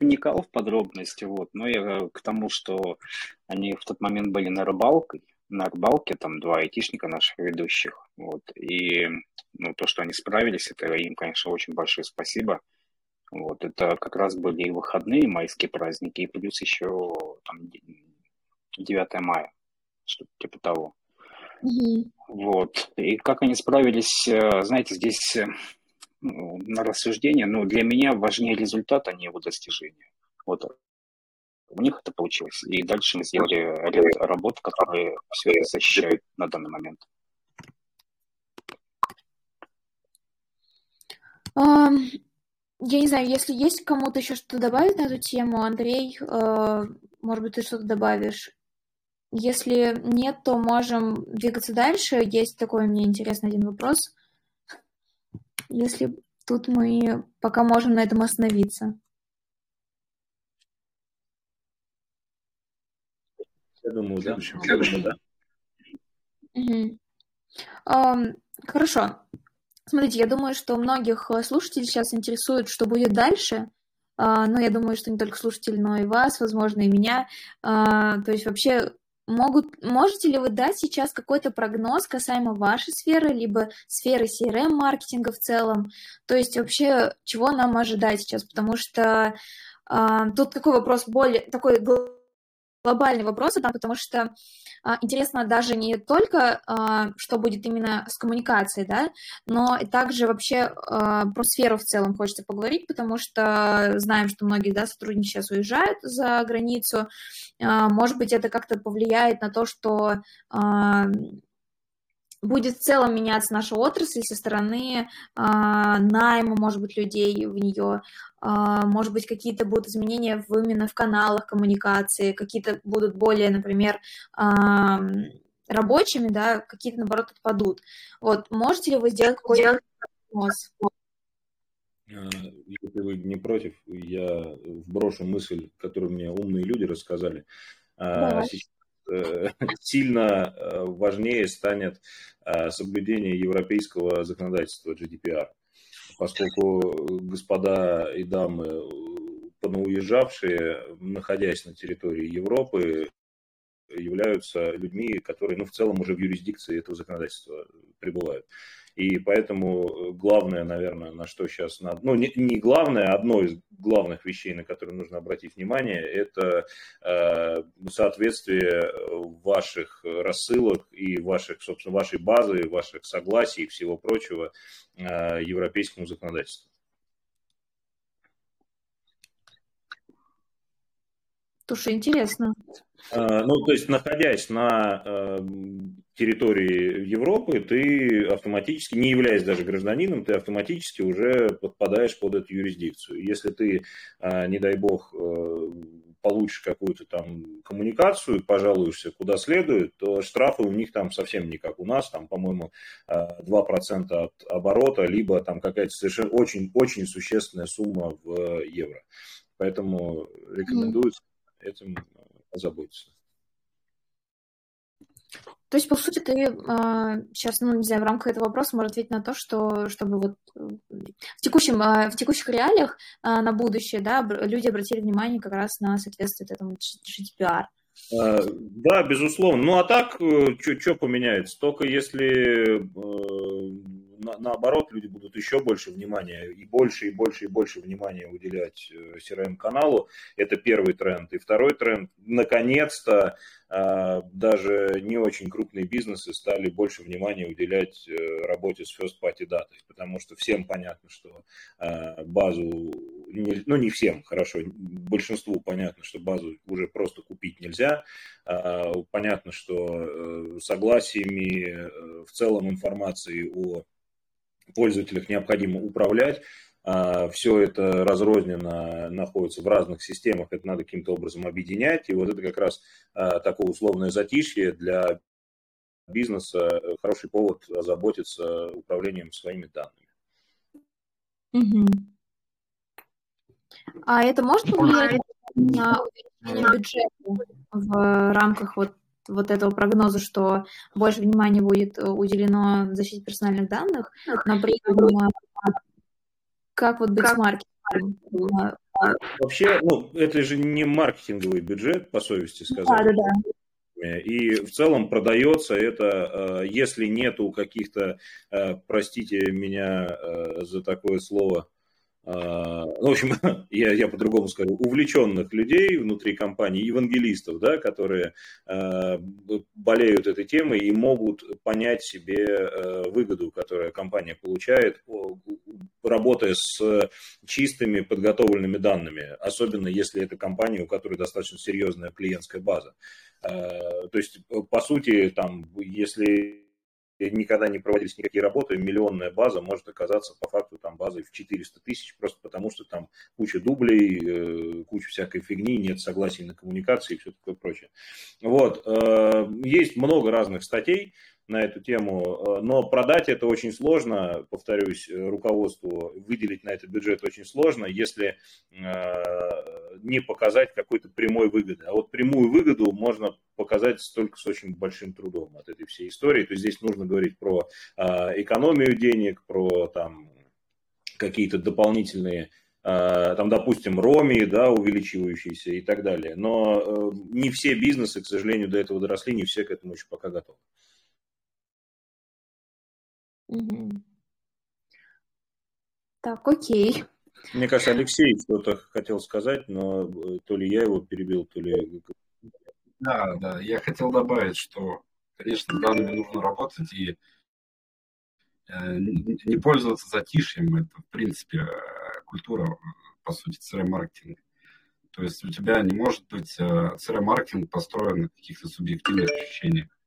вникал в подробности, вот, но я к тому, что они в тот момент были на рыбалке, на рыбалке, там два айтишника наших ведущих, вот, и ну, то, что они справились, это им, конечно, очень большое спасибо. Вот, это как раз были и выходные, майские праздники, и плюс еще там 9 мая, что-то типа того. Мгм. Вот. И как они справились, э, знаете, здесь э, ну, на рассуждение, ну, для меня важнее результат, а не его достижение. Вот у них это получилось. И дальше мы сделали ряд работ, которые все это защищают на данный момент. Я не знаю, если есть кому-то еще что-то добавить на эту тему, Андрей, э, может быть, ты что-то добавишь? Если нет, то можем двигаться дальше. Есть такой мне интересный один вопрос. Если тут мы пока можем на этом остановиться. Я думаю, да. Следующий Я думаю, да. Хорошо. Смотрите, я думаю, что многих э, слушателей сейчас интересует, что будет дальше. А, Ну, я думаю, что не только слушателей, но и вас, возможно, и меня. А, То есть вообще могут, можете ли вы дать сейчас какой-то прогноз касаемо вашей сферы, либо сферы CRM-маркетинга в целом? То есть вообще чего нам ожидать сейчас? Потому что а, тут такой вопрос более такой глобальный вопрос, да, потому что а, интересно даже не только, а, что будет именно с коммуникацией, да, но и также вообще а, про сферу в целом хочется поговорить, потому что знаем, что многие, да, сотрудники сейчас уезжают за границу. А, Может быть, это как-то повлияет на то, что а, будет в целом меняться наша отрасль со стороны а, найма, может быть, людей в нее, а, может быть, какие-то будут изменения в, именно в каналах коммуникации, какие-то будут более, например, а, рабочими, да, какие-то, наоборот, отпадут. Вот, можете ли вы сделать какой-то прогноз? Если вы не против, я вброшу мысль, которую мне умные люди рассказали. Давай. Сейчас э, (laughs) сильно э, важнее станет э, соблюдение европейского законодательства GDPR, поскольку господа и дамы, э, понауезжавшие, находясь на территории Европы, являются людьми, которые, ну, в целом уже в юрисдикции этого законодательства пребывают. И поэтому главное, наверное, на что сейчас надо, ну, не, не главное, а одно из главных вещей, на которые нужно обратить внимание, это э, соответствие ваших рассылок и ваших, собственно, вашей базы, ваших согласий и всего прочего э, европейскому законодательству. Слушай, интересно. Э, Ну, то есть, находясь на э, территории Европы, ты автоматически, не являясь даже гражданином, ты автоматически уже подпадаешь под эту юрисдикцию. Если ты, э, не дай бог, получишь какую-то там коммуникацию, пожалуешься куда следует, то штрафы у них там совсем не как у нас, там, по-моему, э, 2% от оборота, либо там какая-то совершенно очень, очень существенная сумма в евро. Поэтому рекомендуется этим озаботиться. То есть, по сути, ты э, сейчас, ну, не знаю, в рамках этого вопроса можешь ответить на то, что, чтобы вот э, в, текущем, э, в текущих реалиях э, на будущее, да, люди обратили внимание как раз на соответствие этому GDPR. А, да, безусловно. Ну, а так, что поменяется? Только если э, на, наоборот, люди будут еще больше внимания и больше, и больше, и больше внимания уделять CRM-каналу. Э, Это первый тренд. И второй тренд, наконец-то, а, даже не очень крупные бизнесы стали больше внимания уделять э, работе с first party датой, потому что всем понятно, что а, базу, ну не всем, хорошо, большинству понятно, что базу уже просто купить нельзя, а, понятно, что э, согласиями в целом информации о пользователях необходимо управлять. А, Все это разрозненно находится в разных системах, это надо каким-то образом объединять. И вот это как раз а, такое условное затишье для бизнеса, хороший повод озаботиться управлением своими данными. Угу. А это может повлиять на увеличение бюджета в рамках вот вот этого прогноза, что больше внимания будет э, уделено защите персональных данных, но при этом э, как вот быть как? с маркетингом? Э, Вообще, ну, это же не маркетинговый бюджет, по совести сказать. Да, да, да. И в целом продается это, если нету каких-то, простите меня за такое слово, а, ну, в общем, (laughs) я, я по-другому скажу, увлеченных людей внутри компании, евангелистов, да, которые э, болеют этой темой и могут понять себе э, выгоду, которую компания получает, работая с чистыми подготовленными данными, особенно если это компания, у которой достаточно серьезная клиентская база. То есть, по сути, там, если никогда не проводились никакие работы, миллионная база может оказаться по факту там базой в 400 тысяч, просто потому что там куча дублей, э, куча всякой фигни, нет согласий на коммуникации и все такое прочее. Вот. Э, есть много разных статей, на эту тему, э, но продать это очень сложно, повторюсь, руководству выделить на этот бюджет очень сложно, если не показать какой-то прямой выгоды. А вот прямую выгоду можно показать только с очень большим трудом от этой всей истории. То есть здесь нужно говорить про экономию денег, про там какие-то дополнительные там, допустим, роми, да, увеличивающиеся и так далее. Но э, не все бизнесы, к сожалению, до этого доросли, не все к этому еще пока готовы. Угу. Так, окей. Мне кажется, Алексей что-то хотел сказать, но э, то ли я его перебил, то ли... Да, да, я хотел добавить, что, конечно, с данными нужно работать и э, не пользоваться затишьем. Это, в принципе, культура, по сути, CRM-маркетинга. То есть у тебя не может быть CRM-маркетинг э, построен на каких-то субъективных ощущениях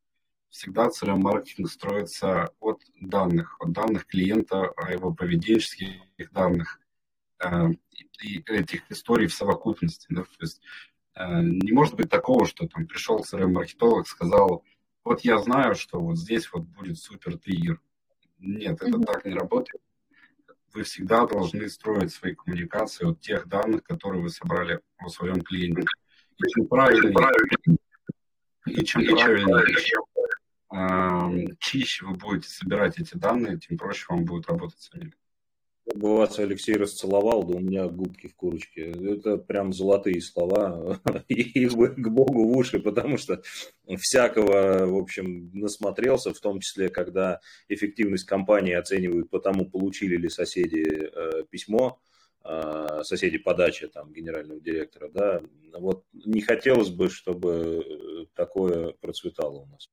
всегда CRM-маркетинг строится от данных, от данных клиента, о его поведенческих данных э, и этих историй в совокупности. Да? То есть э, не может быть такого, что там пришел CRM-маркетолог, сказал, вот я знаю, что вот здесь вот будет супер триггер. Нет, это mm-hmm. так не работает. Вы всегда должны строить свои коммуникации от тех данных, которые вы собрали о своем клиенте. И чем правильнее, и чем правильнее чище вы будете собирать эти данные, тем проще вам будет работать с ними. бы вас Алексей расцеловал, да у меня губки в курочке. Это прям золотые слова. (laughs) Бы к Богу в уши, потому что всякого, в общем, насмотрелся, в том числе, когда эффективность компании оценивают по тому, получили ли соседи э, письмо, э, соседи подачи там генерального директора, да, вот не хотелось бы, чтобы такое процветало у нас.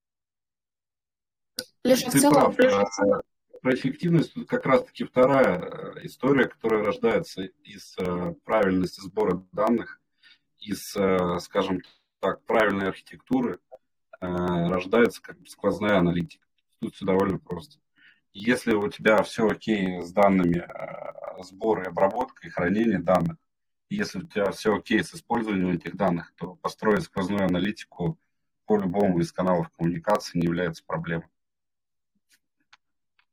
Лишь Ты прав. А, про эффективность тут как раз-таки вторая э, история, которая рождается из э, правильности сбора данных, из, э, скажем так, правильной архитектуры, рождается как бы сквозная аналитика. Тут все довольно просто. Если у тебя все окей с данными сбора и обработка и хранения данных, если у тебя все окей с использованием этих данных, то построить сквозную аналитику по любому из каналов коммуникации не является проблемой.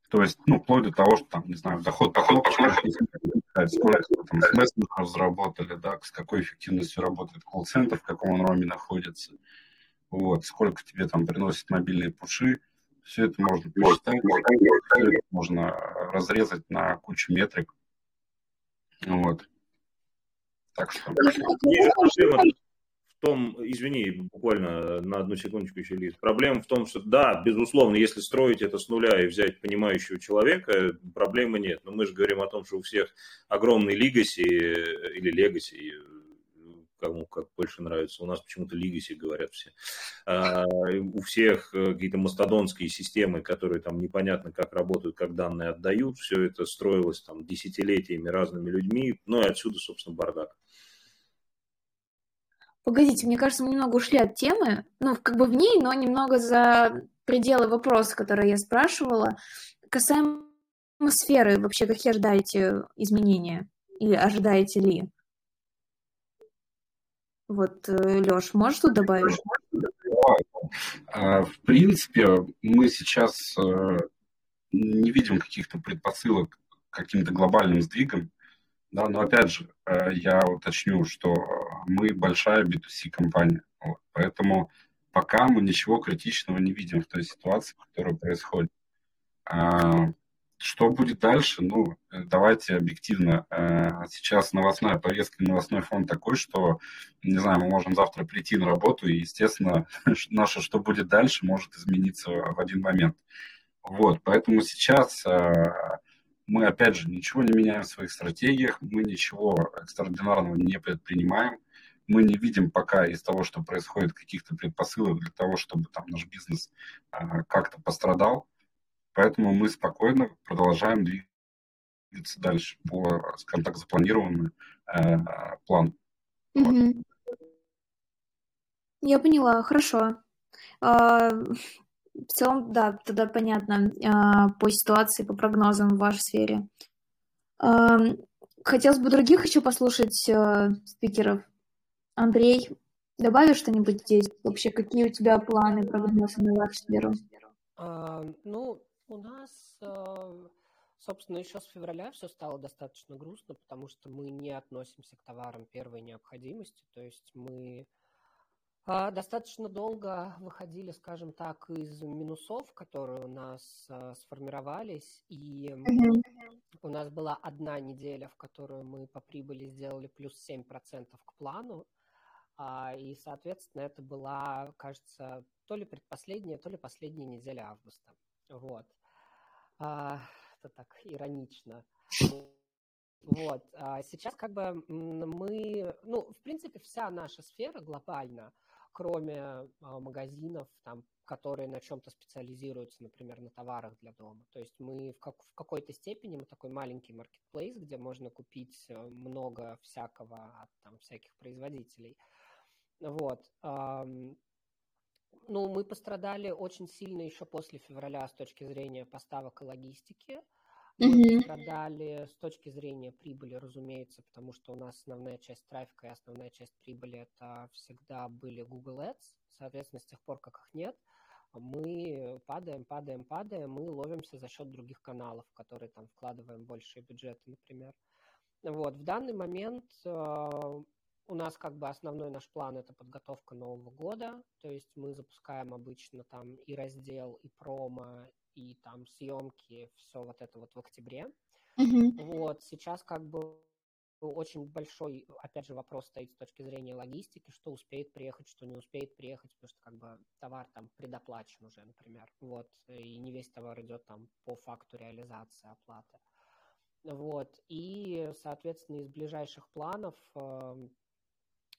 То есть, ну, вплоть до того, что там, не знаю, доход, доход, сколько там с мессенджеров заработали, да, с какой эффективностью работает колл-центр, в каком он роме находится. вот, сколько тебе там приносят мобильные пуши, все это можно посчитать, все это можно разрезать на кучу метрик. Вот. Так что... В том, извини, буквально на одну секундочку еще, Лиз. Проблема в том, что да, безусловно, если строить это с нуля и взять понимающего человека, проблемы нет. Но мы же говорим о том, что у всех огромный лигаси или легаси, кому как больше нравится. У нас почему-то Legacy говорят все. А, у всех э, какие-то мастодонские системы, которые там непонятно как работают, как данные отдают. Все это строилось там десятилетиями разными людьми. Ну и отсюда, собственно, бардак. Погодите, мне кажется, мы немного ушли от темы. Ну, как бы в ней, но немного за пределы вопроса, который я спрашивала. Касаемо сферы, вообще какие ожидаете изменения? Или ожидаете ли? Вот, э, Леш, можешь тут добавить? А, в принципе, мы сейчас э, не видим каких-то предпосылок к каким-то глобальным сдвигам. Да, но опять же, э, я уточню, что мы большая B2C компания. Вот, поэтому пока мы ничего критичного не видим в той ситуации, которая происходит. А, что будет дальше? Ну, давайте объективно. Э, сейчас новостная повестка, новостной фон такой, что, не знаю, мы можем завтра прийти на работу, и, естественно, (laughs) наше «что будет дальше» может измениться в один момент. Вот, поэтому сейчас э, мы, опять же, ничего не меняем в своих стратегиях, мы ничего экстраординарного не предпринимаем, мы не видим пока из того, что происходит, каких-то предпосылок для того, чтобы там наш бизнес э, как-то пострадал. Поэтому мы спокойно продолжаем двигаться дальше по, скажем так, запланированному э, плану. Угу. Я поняла, хорошо. А, в целом, да, тогда понятно а, по ситуации, по прогнозам в вашей сфере. А, хотелось бы других еще послушать а, спикеров. Андрей, добавишь что-нибудь здесь? Вообще, какие у тебя планы, прогнозы на вашу сферу? А, ну, у нас, э, собственно, еще с февраля все стало достаточно грустно, потому что мы не относимся к товарам первой необходимости, то есть мы а, достаточно долго выходили, скажем так, из минусов, которые у нас а, сформировались, и mm-hmm. у нас была одна неделя, в которую мы по прибыли сделали плюс 7% к плану, а, и, соответственно, это была, кажется, то ли предпоследняя, то ли последняя неделя августа. Вот. А, это так иронично. Вот. А сейчас как бы мы, ну, в принципе, вся наша сфера глобально, кроме а, магазинов, там, которые на чем-то специализируются, например, на товарах для дома. То есть мы в, как, в какой-то степени, мы такой маленький маркетплейс, где можно купить э, много всякого от там, всяких производителей. Вот ну, мы пострадали очень сильно еще после февраля с точки зрения поставок и логистики. Мы mm-hmm. пострадали с точки зрения прибыли, разумеется, потому что у нас основная часть трафика и основная часть прибыли это всегда были Google Ads. Соответственно, с тех пор, как их нет, мы падаем, падаем, падаем, мы ловимся за счет других каналов, в которые там вкладываем большие бюджеты, например. Вот, в данный момент э, у нас как бы основной наш план это подготовка Нового года, то есть мы запускаем обычно там и раздел, и промо, и там съемки, все вот это вот в октябре. Mm-hmm. Вот сейчас как бы очень большой, опять же, вопрос стоит с точки зрения логистики, что успеет приехать, что не успеет приехать, потому что как бы товар там предоплачен уже, например, вот, и не весь товар идет там по факту реализации оплаты. Вот, и, соответственно, из ближайших планов а,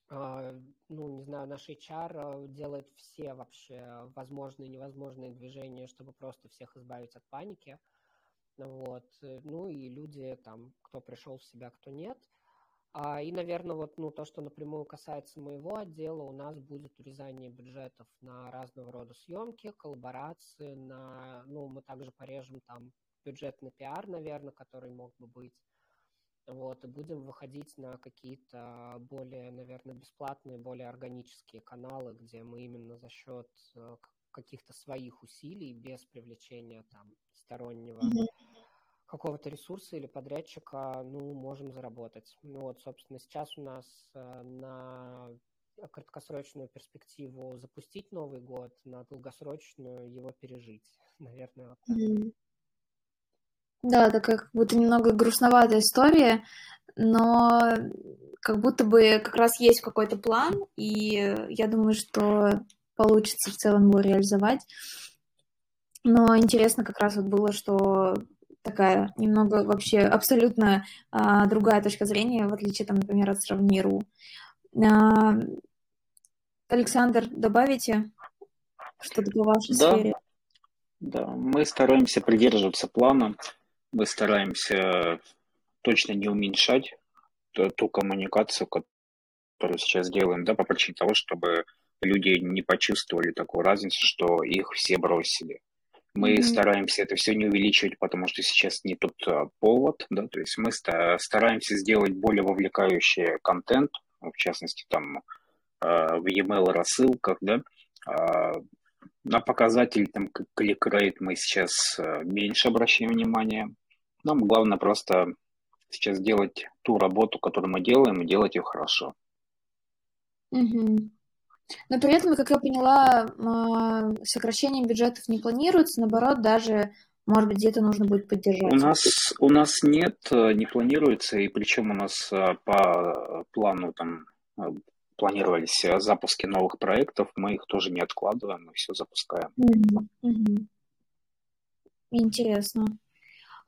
ну, не знаю, наш HR а, делает все вообще возможные и невозможные движения, чтобы просто всех избавить от паники. Вот. Ну и люди там, кто пришел в себя, кто нет. А, и, наверное, вот ну, то, что напрямую касается моего отдела, у нас будет урезание бюджетов на разного рода съемки, коллаборации, на, ну, мы также порежем там бюджетный пиар, наверное, который мог бы быть. Вот, и будем выходить на какие-то более, наверное, бесплатные, более органические каналы, где мы именно за счет э, каких-то своих усилий, без привлечения там стороннего mm-hmm. какого-то ресурса или подрядчика, ну, можем заработать. Ну, вот, собственно, сейчас у нас э, на краткосрочную перспективу запустить Новый год, на долгосрочную его пережить. (laughs) Наверное, вот так. Mm. Да, такая как будто немного грустноватая история, но как будто бы как раз есть какой-то план, и я думаю, что получится в целом его реализовать. Но интересно как раз вот было, что такая немного вообще абсолютно а, другая точка зрения, в отличие, там, например, от сравниру. А, Александр, добавите что-то по вашей да. сфере? Да, мы стараемся придерживаться плана, мы стараемся точно не уменьшать ту, ту коммуникацию, которую сейчас делаем, да, по причине того, чтобы люди не почувствовали такую разницу, что их все бросили. Мы mm-hmm. стараемся это все не увеличивать, потому что сейчас не тот а, повод, да, то есть мы стараемся сделать более вовлекающий контент, в частности, там, а, в e-mail рассылках, да, а, на показатель там клик-рейт мы сейчас а, меньше обращаем внимания. Нам главное просто сейчас делать ту работу, которую мы делаем, и делать ее хорошо. Угу. Но при этом, как я поняла, сокращением бюджетов не планируется, наоборот, даже, может быть, где-то нужно будет поддержать. У нас, у нас нет, э, не планируется, и причем у нас э, по плану там э, планировались запуски новых проектов, мы их тоже не откладываем, мы все запускаем. Mm-hmm. Интересно.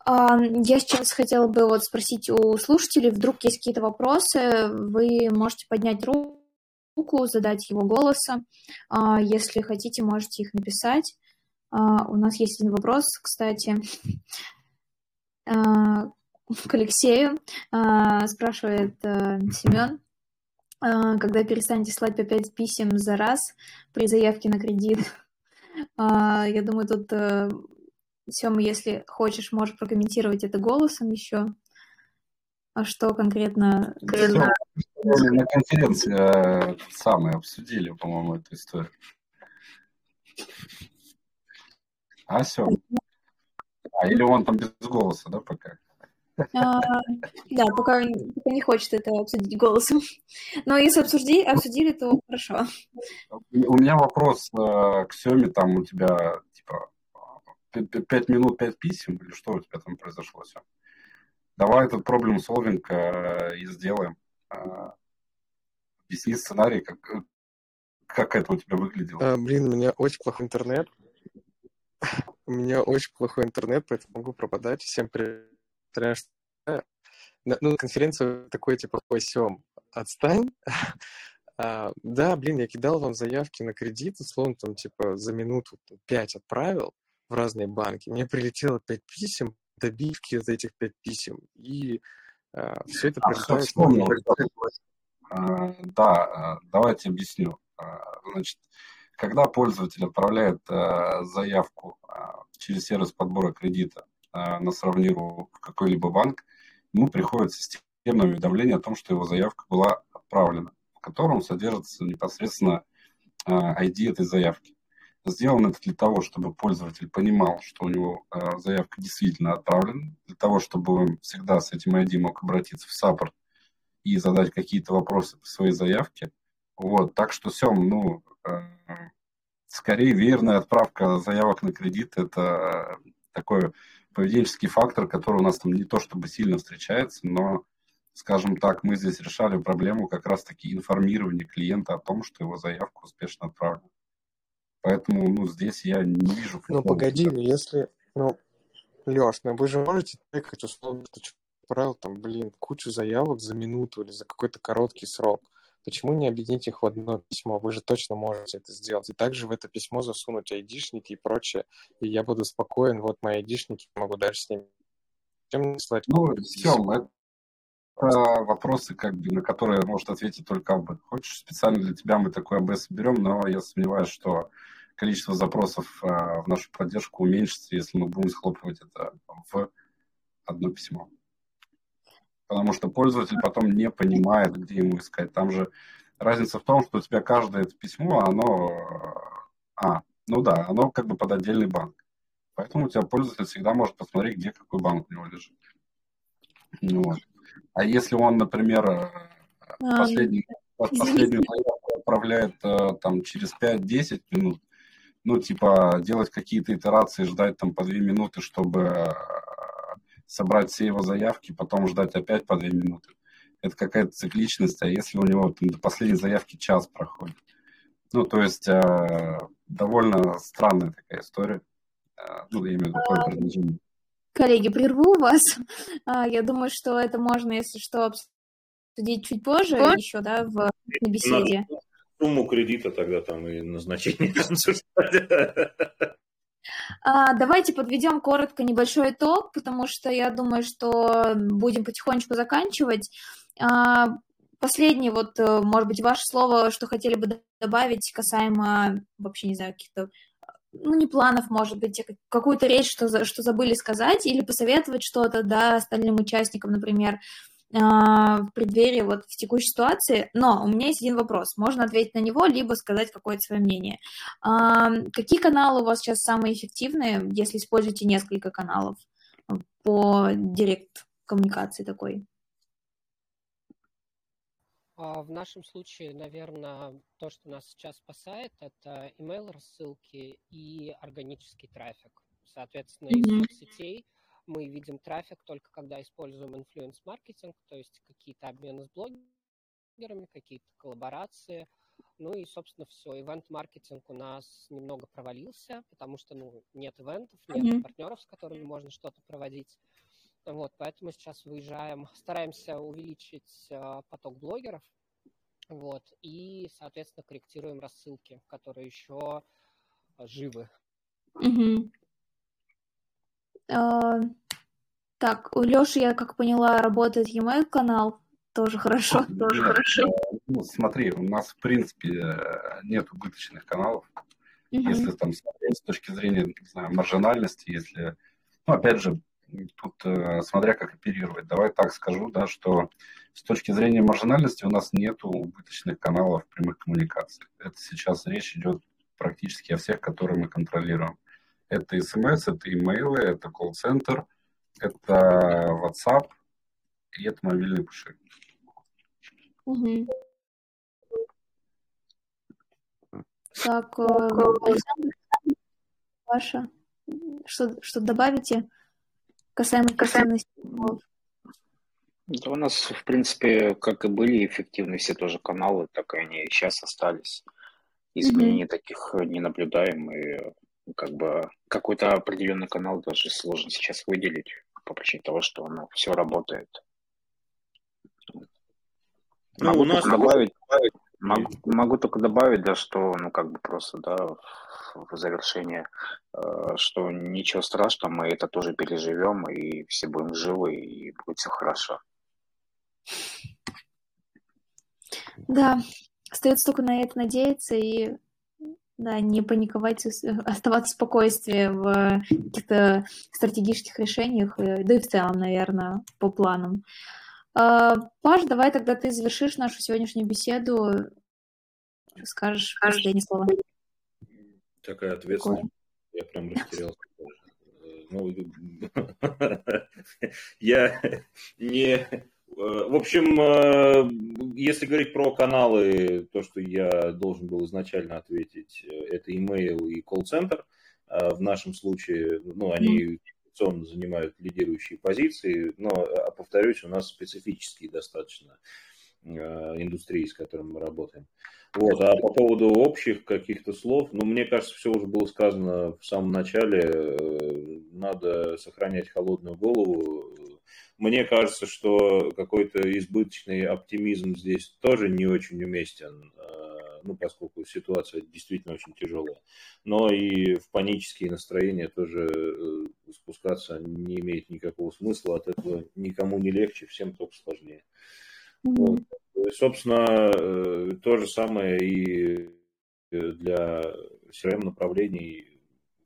Я сейчас хотела бы вот спросить у слушателей, вдруг есть какие-то вопросы, вы можете поднять руку задать его голосом. А, если хотите, можете их написать. А, у нас есть один вопрос, кстати, а, к Алексею. Спрашивает Семен. Когда перестанете слать по 5 писем за раз при заявке на кредит? (laughs) Я думаю, тут Сема, если хочешь, можешь прокомментировать это голосом еще. А что конкретно? конкретно... На конференции э, самые обсудили, по-моему, эту историю. А, все. А, или он там без голоса, да, пока? А, да, пока, пока не хочет это обсудить голосом. Но если обсудили, обсудили, то хорошо. У меня вопрос э, к Семе, там у тебя, типа, пять минут, пять писем, или что у тебя там произошло, Сем? Давай этот проблем солвинг э, и сделаем. Э, объясни сценарий, как, как это у тебя выглядело. А, блин, у меня очень плохой интернет. У меня очень плохой интернет, поэтому могу пропадать. Всем привет. Ну, конференция такой, типа, сем. Отстань. (laughs) А, да, блин, я кидал вам заявки на кредит, условно, там, типа, за минуту пять отправил в разные банки. Мне прилетело пять писем, добивки из этих пять писем, и а, все это прилетает... А, да, а, давайте объясню. А, значит, когда пользователь отправляет заявку через сервис подбора кредита на сравниру в какой-либо банк, ему приходит системное уведомление о том, что его заявка была отправлена, в котором содержится непосредственно ID этой заявки. Сделано это для того, чтобы пользователь понимал, что у него э, заявка действительно отправлена, для того, чтобы он всегда с этим ID мог обратиться в саппорт и задать какие-то вопросы по своей заявке. Вот, так что, Сем, ну, э, скорее верная отправка заявок на кредит – это такой поведенческий фактор, который у нас там не то чтобы сильно встречается, но, скажем так, мы здесь решали проблему как раз-таки информирования клиента о том, что его заявка успешно отправлена. Поэтому, ну, здесь я не вижу... Ну, погоди, ну, если... Ну, Леш, ну вы же можете тыкать условно, что отправил там, блин, кучу заявок за минуту или за какой-то короткий срок. Почему не объединить их в одно письмо? Вы же точно можете это сделать. И также в это письмо засунуть айдишники и прочее. И я буду спокоен, вот мои айдишники, могу дальше с ними чем слать. Ну, Сем, это вопросы, как бы, на которые может ответить только АБ. Хочешь, специально для тебя мы такой АБ соберем, но я сомневаюсь, что количество запросов а, в нашу поддержку уменьшится, если мы будем схлопывать это в одно письмо. Потому что пользователь потом не понимает, где ему искать. Там же разница в том, что у тебя каждое это письмо, оно... А, ну да, оно как бы под отдельный банк. Поэтому у тебя пользователь всегда может посмотреть, где какой банк у него лежит. Вот. А если он, например, э, а, последний, последнюю заявку отправляет э, там через 5-10 минут, ну, типа, делать какие-то итерации, ждать там по 2 минуты, чтобы э, собрать все его заявки, потом ждать опять по 2 минуты. Это какая-то цикличность, а если у него там, до последней заявки час проходит. Ну, то есть э, довольно странная такая история. Э, ну, я имею в виду такое предложение. Коллеги, прерву вас. (laughs) А, я думаю, что это можно, если что, обсудить чуть позже еще, да, в беседе. Сумму кредита тогда там и назначение (laughs) А, давайте подведем коротко небольшой итог, потому что я думаю, что будем потихонечку заканчивать. А, последнее, вот, э, может быть, ваше слово, что хотели бы добавить касаемо, вообще, не знаю, каких-то ну, не планов, может быть, а какую-то речь, что, что забыли сказать, или посоветовать что-то, да, остальным участникам, например, а, в преддверии вот в текущей ситуации, но у меня есть один вопрос. Можно ответить на него, либо сказать какое-то свое мнение. А, какие каналы у вас сейчас самые эффективные, если используете несколько каналов по директ коммуникации такой? А, в нашем случае, наверное, то, что нас сейчас спасает, это email рассылки и органический трафик. Соответственно, mm-hmm. из соцсетей мы видим трафик только когда используем инфлюенс-маркетинг, то есть какие-то обмены с блогерами, какие-то коллаборации. Ну и, собственно, все. Ивент-маркетинг у нас немного провалился, потому что ну, нет ивентов, нет mm-hmm. партнеров, с которыми можно что-то проводить. Вот, поэтому сейчас выезжаем, стараемся увеличить э, поток блогеров, вот, и, соответственно, корректируем рассылки, которые еще живы. Mm-hmm. А, так, у Лёши, я как поняла, работает e-mail канал. Тоже хорошо, ну, тоже хорошо. Ну, смотри, у нас, в принципе, нет убыточных каналов. Угу. Если там смотреть с точки зрения, не знаю, маржинальности, если... Ну, опять же, тут э, смотря как оперировать. Давай так скажу, да, что с точки зрения маржинальности у нас нет убыточных каналов прямых коммуникаций. Это сейчас речь идет практически о всех, которые мы контролируем. Это смс, это имейлы, это колл-центр, это WhatsApp и это мобильный пуши. Угу. Так, Александр, ваша, что, что добавите касаемо эффективности? Да у нас, в принципе, как и были эффективны все тоже каналы, так и они сейчас остались. Изменений mm-hmm. таких не наблюдаем, и как бы какой-то определенный канал даже сложно сейчас выделить по причине того, что оно все работает. Ну, могу, у нас... только добавить, могу, могу только добавить, да, что, ну, как бы просто, да, в завершение, э, что ничего страшного, мы это тоже переживем, и все будем живы, и будет все хорошо. Да, остается только на это надеяться и да, не паниковать, оставаться в спокойствии в каких-то стратегических решениях, э, да и в целом, наверное, по планам. А, Паш, давай тогда ты завершишь нашу сегодняшнюю беседу, скажешь последнее слово. Такая ответственность. Я прям растерялся. (laughs) Ну, (laughs) я не Э, в общем, э, если говорить про каналы, то, что я должен был изначально ответить, э, это email и колл-центр. В нашем случае, ну, они традиционно занимают лидирующие позиции, но, повторюсь, у нас специфические достаточно индустрии, с которыми мы работаем. Вот. А по поводу общих каких-то слов, ну, мне кажется, все уже было сказано в самом начале. Надо сохранять холодную голову, мне кажется, что какой-то избыточный оптимизм здесь тоже не очень уместен, э, ну, поскольку ситуация действительно очень тяжелая. Но и в панические настроения тоже э, спускаться не имеет никакого смысла, от этого никому не легче, всем только сложнее. Mm-hmm. Вот. Собственно, э, то же самое и для CRM направлений.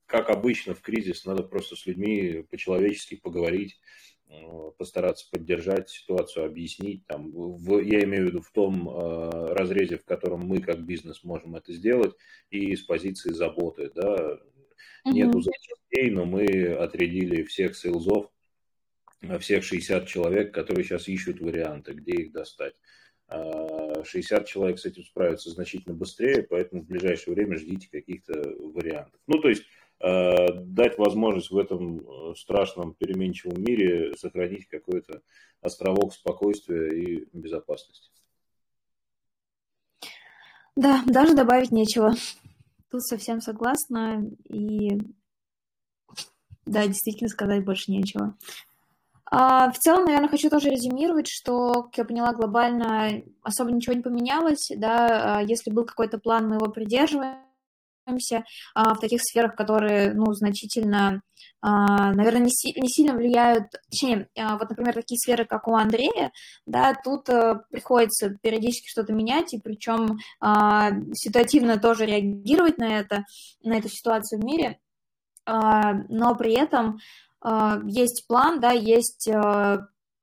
Как обычно в кризис, надо просто с людьми по-человечески поговорить, постараться поддержать ситуацию, объяснить, там, в, я имею в виду в том э, разрезе, в котором мы как бизнес можем это сделать, и с позиции заботы, да, угу. нету запчастей, но мы отрядили всех сейлзов, всех 60 человек, которые сейчас ищут варианты, где их достать. 60 человек с этим справятся значительно быстрее, поэтому в ближайшее время ждите каких-то вариантов. Ну, то есть дать возможность в этом страшном переменчивом мире сохранить какой-то островок спокойствия и безопасности. Да, даже добавить нечего. Тут совсем согласна. И да, действительно сказать больше нечего. А, в целом, наверное, хочу тоже резюмировать, что, как я поняла, глобально особо ничего не поменялось. Да, а, если был какой-то план, мы его придерживаем а, в таких сферах, которые, ну, значительно, а, наверное, не, си- не сильно влияют, точнее, а, вот, например, такие сферы, как у Андрея, да, тут приходится периодически что-то менять, и причем ситуативно тоже реагировать на это, на эту ситуацию в мире, но при этом есть план, да, есть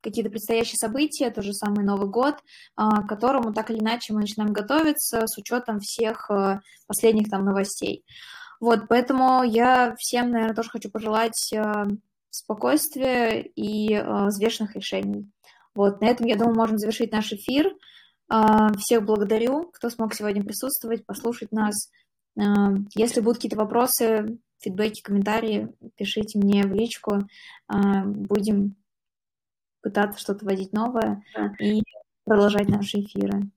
какие-то предстоящие события, тот же самый Новый год, а, к которому так или иначе мы начинаем готовиться с учетом всех а, последних там новостей. Вот, поэтому я всем, наверное, тоже хочу пожелать а, спокойствия и взвешенных решений. Вот, на этом, я думаю, можем завершить наш эфир. Всех благодарю, кто смог сегодня присутствовать, послушать нас. Если будут какие-то вопросы, фидбэки, комментарии, пишите мне в личку. Будем пытаться что-то вводить новое да. и продолжать наши эфиры.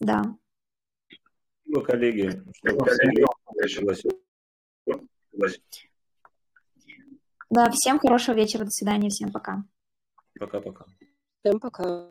Да. Ну, коллеги, что Да, всем хорошего вечера, до свидания, всем пока. Пока-пока. Всем пока.